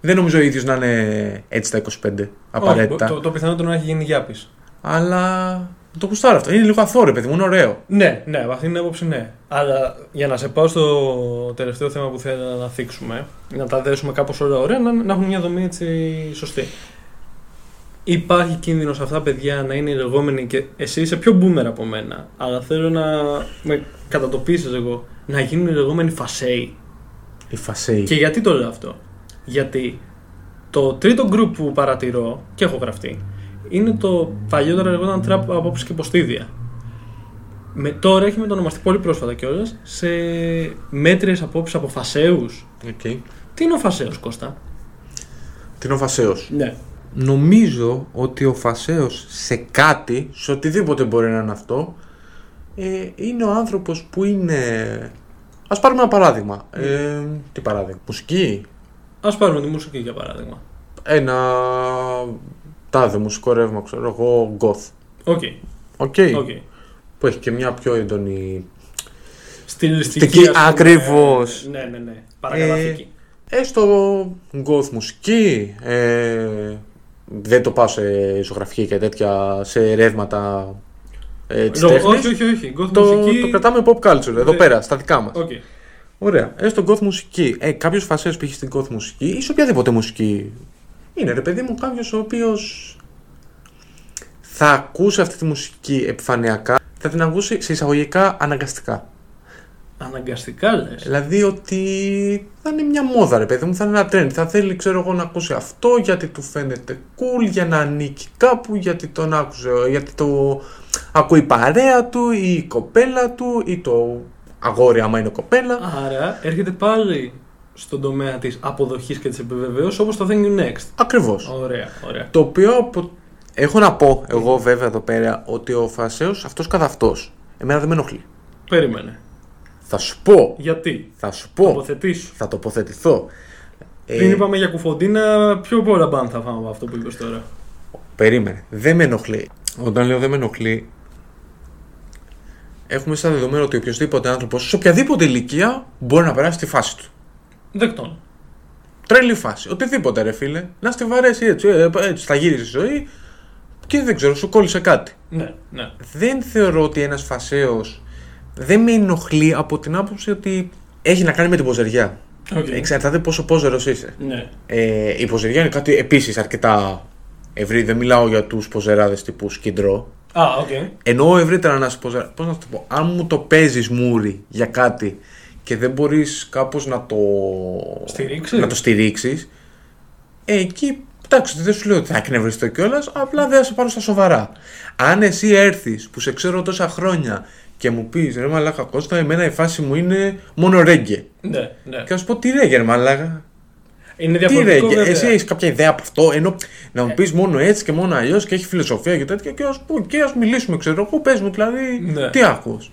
δεν νομίζω ο ίδιος να είναι έτσι στα 25 απαραίτητα. Όχι, το, το πιθανότερο να έχει γίνει γιάπης. Αλλά το κουστάρω αυτό. Είναι λίγο αθώο, παιδί μου, είναι ωραίο. Ναι, ναι, από αυτήν την άποψη ναι. Αλλά για να σε πάω στο τελευταίο θέμα που θέλω να θίξουμε, να τα δέσουμε κάπως όλα ωραία, να, να έχουν μια δομή έτσι σωστή. Υπάρχει κίνδυνος αυτά τα παιδιά να είναι οι λεγόμενοι και εσύ είσαι πιο boomer από μένα, αλλά θέλω να με κατατοπίσεις εγώ να γίνουν οι λεγόμενοι φασαίοι. Οι φασαίοι. Και γιατί το λέω αυτό; Γιατί το τρίτο group που παρατηρώ και έχω γραφτεί είναι το παλιότερα λεγόταν trap απόψεις και ποστίδια. Με, τώρα έχει μετονομαστεί πολύ πρόσφατα κιόλας σε μέτριες απόψεις από φασαίους. Οκ. Τι είναι ο φασαίος, Κώστα; Τι είναι ο φασαίος; Ναι. Νομίζω ότι ο φασαίος σε κάτι, σε οτιδήποτε μπορεί να είναι αυτό, ε, είναι ο άνθρωπος που είναι... Ας πάρουμε ένα παράδειγμα. Ε, τι παράδειγμα. Μουσική; Ας πάρουμε τη μουσική για παράδειγμα. Ένα τάδε μουσικό ρεύμα, ξέρω εγώ, goth. Οκ. Οκ. οκ. Που έχει και μια πιο έντονη... Στιλιστική. Στική, ας πούμε, ακριβώς. Ναι, ναι, ναι. Παρακαταθήκη. Έστω goth μουσική, ε, δεν το πάω σε ζωγραφική και τέτοια, σε ρεύματα ε, της Λο- τέχνης. όχι, όχι, όχι. Goth Το, μουσική. το κρατάμε pop culture εδώ Ναι. πέρα, στα δικά μας. Οκ. Ωραία. Έστω goth μουσική. Ε, κάποιος φασαίος που έχει στην goth μουσική ή σε οποιαδήποτε μουσική. Είναι ρε παιδί μου κάποιος ο οποίος θα ακούσει αυτή τη μουσική επιφανειακά, θα θα την ακούσει σε εισαγωγικά αναγκαστικά. Αναγκαστικά λες. Δηλαδή ότι θα είναι μια μόδα, ρε παιδί μου, θα είναι ένα trend. Θα θέλει, ξέρω εγώ, να ακούσει αυτό γιατί του φαίνεται cool, για να ανήκει κάπου, γιατί τον άκουσε, γιατί το ακούει η παρέα του ή η κοπέλα του ή το αγόρι άμα είναι κοπέλα. Άρα έρχεται πάλι στον τομέα της αποδοχής και της επιβεβαίωσης όπως το Thank You Next. Ακριβώς. Ωραία, ωραία. Το οποίο απο- έχω να πω εγώ βέβαια εδώ πέρα ότι ο Φασέος αυτός καθ' αυτός εμένα δεν με ενοχλεί. Περίμενε. Θα σου πω, Γιατί; θα σου πω, Τοποθετήσου. θα τοποθετηθώ. Ε, Πριν είπαμε για κουφοντίνα, πιο πολλά μπαν θα φάμε από αυτό που είπες τώρα. Περίμενε. Δεν με ενοχλεί. Όταν λέω δεν με ενοχλεί, έχουμε σαν δεδομένο ότι οποιοδήποτε άνθρωπος σε οποιαδήποτε ηλικία μπορεί να περάσει τη φάση του. Δεκτών. Τρελή φάση. Οτιδήποτε ρε φίλε. Να στη βαρέσει έτσι, ε, έτσι θα γύρισε η ζωή και δεν ξέρω, σου κόλλησε κάτι. Ναι, ναι. Δεν θεωρώ ότι ένας φασέος δεν με ενοχλεί από την άποψη ότι έχει να κάνει με την ποζεριά. Okay. Εξαρτάται πόσο πόζερος είσαι. Ναι. Ε, η ποζεριά είναι κάτι επίσης αρκετά ευρύ. Δεν μιλάω για τους ποζεράδες τύπου Skid Row. Α, οκ. Εννοώ ευρύτερα να σου πω, πώς να σου το πω, αν μου το παίζεις μούρη για κάτι και δεν μπορείς κάπως να το Στηρίξεις; να το στηρίξεις, ε, εκεί εντάξει δεν σου λέω ότι θα εκνευριστώ κιόλας, απλά δεν θα σε πάρω στα σοβαρά. Αν εσύ έρθεις που σε ξέρω τόσα χρόνια και μου πεις ρε μαλάκα Κώστα, εμένα η φάση μου είναι μόνο ρέγκε. Ναι, ναι. Και θα σου πω τι ρέγκε ρε μαλάκα. Είναι Τι διαφορετικό. ρέγκε, βέβαια. εσύ έχεις κάποια ιδέα από αυτό, ενώ να μου πεις μόνο έτσι και μόνο αλλιώς και έχει φιλοσοφία και τέτοια και ας και ας μιλήσουμε, ξέρω εγώ, πες μου δηλαδή, Ναι. τι ακούς.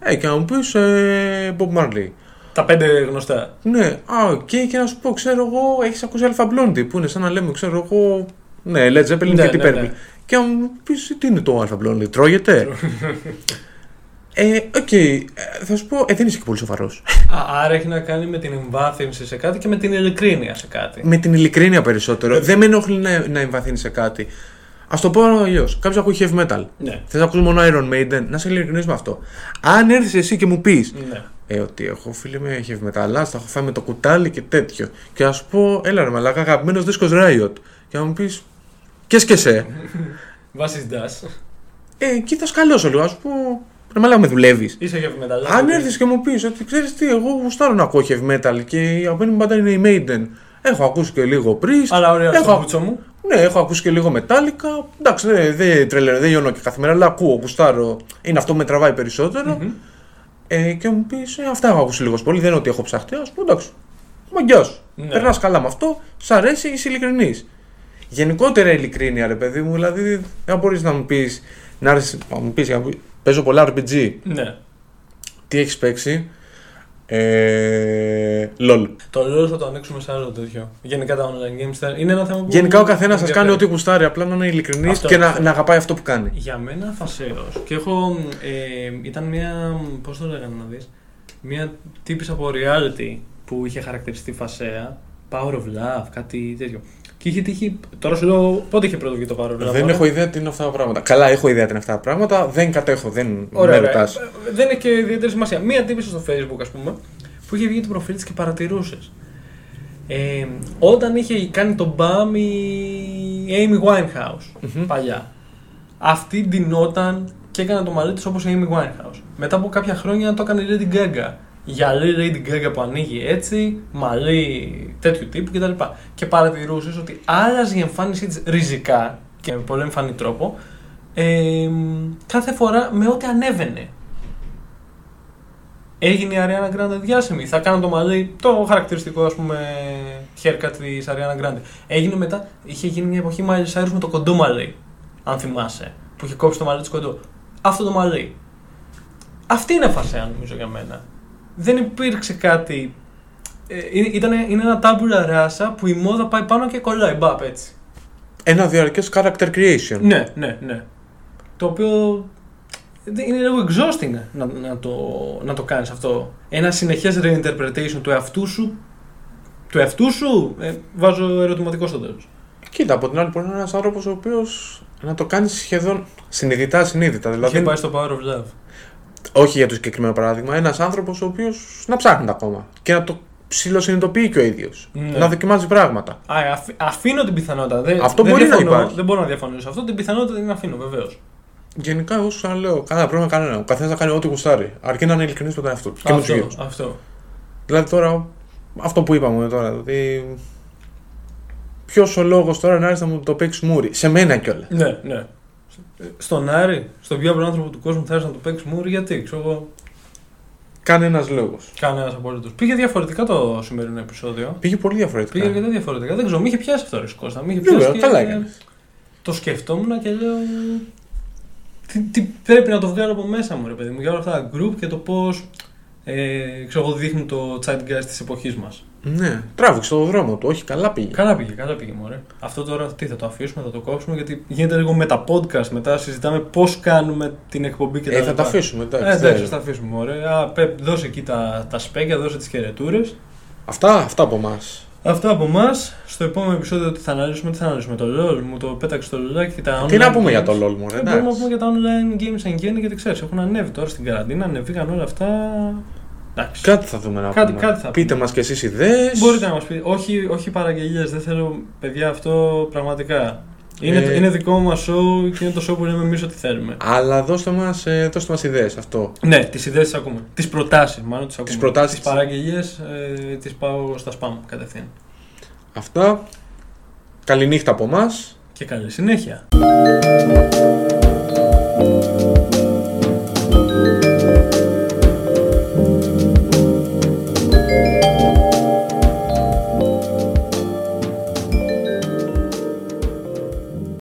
Ε, και να μου πεις ε, Bob Marley. Τα πέντε γνωστά. Ναι, α, και, και να σου πω, ξέρω εγώ, έχεις ακούσει Alpha Blondy που είναι σαν να λέμε, ξέρω εγώ, ναι, Led Zeppelin Ναι, και την ναι, Purple. ναι. Και να μου πεις, τι είναι το Alpha Blondy, τρώγεται; ε, οκ, ε, θα σου πω, ε, δεν είσαι και πολύ σοβαρός. Α, άρα έχει να κάνει με την εμβάθυνση σε κάτι και με την ειλικρίνεια σε κάτι. Με την ειλικρίνεια περισσότερο. Ε, δεν με ενοχλεί να, να εμβαθύνει σε κάτι. Α το πω αλλιώς. Κάποιος ακούει heavy metal. Ναι. Θες να ακούσει μόνο Iron Maiden, να σε ειλικρινής με αυτό. Αν έρθεις εσύ και μου πεις, Ναι. Ε, ότι έχω φίλοι με heavy metal, τα έχω φάει με το κουτάλι και τέτοιο. Και να σου πω, έλα ρε μαλάκα, αγαπημένος δίσκος Riot. Και να μου πεις, και σκεσέ. Βασίζοντα. ε, κοίτας καλώ λίγο, ας σου πω, ρε μαλάκα με δουλεύεις. Είσαι για μεταλλά. Αν έρθεις και μου πεις ότι ξέρεις τι, εγώ γουστάρω να ακούω heavy metal και η αγαπημένη μου μπάντα είναι η Maiden. Έχω ακούσει και λίγο Priest. Αλλά ωραία, έχω, στο μπούτσο μου. ναι, έχω ακούσει και λίγο Metallica. Εντάξει, δεν δε, τρελαίνω, δεν γιώνω και καθημερινά, αλλά ακούω, γουστάρω. Είναι αυτό που με τραβάει περισσότερο. Μμμ. Ε, και μου πεις, ε, αυτά έχω ακούσει λίγος πολύ. Δεν είναι ότι έχω ψαχτεί. Α πούμε, εντάξει. Μαγκιά σου. Ναι. Περνάς καλά με αυτό, σ' αρέσει, είσαι ειλικρινής. Γενικότερα ειλικρίνεια, ρε παιδί μου, δηλαδή δεν μπορείς να μου πεις, να, έρθεις- να μου πεις, να μου πεις, παίζω πολλά RPG. Ναι. Τι έχεις παίξει; Ε, LOL. Το LOL θα το ανοίξουμε σε άλλο τέτοιο. Γενικά τα online games θα- είναι ένα θέμα που. Γενικά ο καθένας σας κάνει ενδιαφέρει. ό,τι γουστάρει, απλά να είναι ειλικρινής Αυτό, και να, αυτό. να αγαπάει αυτό που κάνει. Για μένα φασαίο. Και έχω. Ε, ήταν μια. Πώς το λέγανε να δεις. Μια τύπη από reality που είχε χαρακτηριστεί φασαία. Power of Love, κάτι τέτοιο. Και είχε τύχει. Τώρα σου λέω πότε είχε πρώτο και το Power of Love. Δεν τώρα; έχω ιδέα τι είναι αυτά τα πράγματα. Καλά, έχω ιδέα τι είναι αυτά τα πράγματα. Δεν κατέχω, δεν Ωραία, με ωραία. ρωτάς. Ε, Δεν έχει και ιδιαίτερη σημασία. Μία τύπη στο Facebook, ας πούμε, που είχε βγει το προφίλ της και παρατηρούσες. Ε, όταν είχε κάνει τον μπαμ η Amy Winehouse Μμμ. παλιά. Αυτή ντυνόταν και έκανε το μαλλί της όπως η Amy Winehouse. Μετά από κάποια χρόνια το έκανε η Lady Gaga. Γυαλί Lady Gaga που ανοίγει έτσι, μαλλί τέτοιου τύπου κτλ. Και παρατηρούσες ότι άλλαζε η εμφάνισή της ριζικά και με πολύ εμφανή τρόπο ε, κάθε φορά με ό,τι ανέβαινε. Έγινε η Ariana Grande διάσημη. Θα κάνω το μαλλί, το χαρακτηριστικό ας πούμε haircut της Ariana Grande. Έγινε μετά, είχε γίνει μια εποχή Miley Cyrus με το κοντό μαλλί, αν θυμάσαι, που είχε κόψει το μαλλί της κοντό. Αυτό το μαλλί. Αυτή είναι φασέα νομίζω για μένα. Δεν υπήρξε κάτι... Ε, είναι- ήτανε, είναι ένα τάμπουλα ράσα που η μόδα πάει πάνω και κολλάει, μπαπ έτσι. Ένα διαρκές character creation. Ναι, ναι, ναι. Το οποίο δεν- είναι λίγο exhausting να, να, το, να το κάνεις αυτό. Ένα συνεχές reinterpretation του εαυτού σου. Του εαυτού σου, ε, βάζω ερωτηματικό στο τέλος. Κοίτα, από την άλλη, μπορεί να είναι ένας άνθρωπος ο οποίος να το κάνεις σχεδόν συνειδητά συνείδητα. Δηλαδή... Δηλαδή, πάει στο Power of Love. Όχι για το συγκεκριμένο παράδειγμα, ένας άνθρωπος ο οποίος να ψάχνει τα ακόμα και να το ψηλοσυνειδητοποιεί και ο ίδιος. Ναι. Να δοκιμάζει πράγματα. Α, αφ- αφήνω την πιθανότητα. Δεν, Αυτό δεν μπορεί να διαφωνώ, υπάρχει. Δεν μπορώ να διαφωνήσω σε αυτό. Την πιθανότητα την αφήνω, βεβαίως. Γενικά, εγώ σου λέω, κανένα πρόβλημα κανένα. Ο καθένας θα κάνει ό,τι γουστάρει. Αρκεί να είναι ειλικρινής με τον εαυτό του. Και με τους γύρους. αυτό, αυτό. Δηλαδή τώρα, αυτό που είπαμε τώρα, ότι. Ποιος ο λόγος τώρα να έρθει να μου το παίξει μούρι. Σε μένα κιόλας. Ναι, ναι. Στον Άρη, στον πιο απλό άνθρωπο του κόσμου, θα έρθει να του παίξεις μούρι, γιατί ξέρω εγώ. Κανένας λόγος. Κανένας απολύτω. Πήγε διαφορετικά το σημερινό επεισόδιο. Πήγε πολύ διαφορετικά. Πήγε αρκετά διαφορετικά. Δεν ξέρω, με είχε πιάσει αυτό ο Κώστα. Με είχε Βέβαια, πιάσει. και- καλά έκανες. Το σκεφτόμουν και λέω. Τι, τι πρέπει να το βγάλω από μέσα μου, ρε παιδί μου, για όλα αυτά τα group και το πώς. Ε, ξέρω εγώ, δείχνουν το zeitgeist της εποχής μας. Ναι, τράβηξε το δρόμο του. Όχι, καλά πήγε. Καλά πήγε, καλά πήγε, μωρέ. Αυτό τώρα τι θα το αφήσουμε, θα το κόψουμε, γιατί γίνεται λίγο με τα podcast. Μετά συζητάμε πώς κάνουμε την εκπομπή και τα Ε, θα λοιπά. τα αφήσουμε. Εντάξει, Ε, εντάξει, δεν- θα τα αφήσουμε, μωρέ. Α, Πεπ, δώσε εκεί τα, τα σπέκια, δώσε τις χαιρετούρες. Αυτά, αυτά από εμά. Αυτά από εμά. Στο επόμενο επεισόδιο τι θα αναλύσουμε, τι θα αναλύσουμε. Το LOL, μου το πέταξε το LOL και τα online. Τι να πούμε games. για το LOL μου, Ε, ρε. μπορούμε να εντάξει. πούμε για τα online games εν γέννη γιατί ξέρεις, έχουν ανέβει τώρα στην καραντίνα, ανεβήκαν όλα αυτά. Εντάξει. Κάτι θα δούμε να Κάτι- πούμε. κάτι θα Πείτε πούμε. μας κι εσείς ιδέες. Μπορείτε να μας πείτε. Όχι, όχι παραγγελίες, δεν θέλω παιδιά αυτό πραγματικά. Είναι, Ε, είναι δικό μας show και είναι το show που λέμε εμείς ό,τι θέλουμε. Αλλά δώστε μας ε, δώστε μας ιδέες αυτό. Ναι, τις ιδέες τις ακούμε. Τις προτάσεις, μάλλον τις ακούμε. προτάσεις Τι τις- παραγγελίες ε, τις πάω στα spam κατευθείαν. Αυτά. Καληνύχτα από εμάς. Και καλή συνέχεια.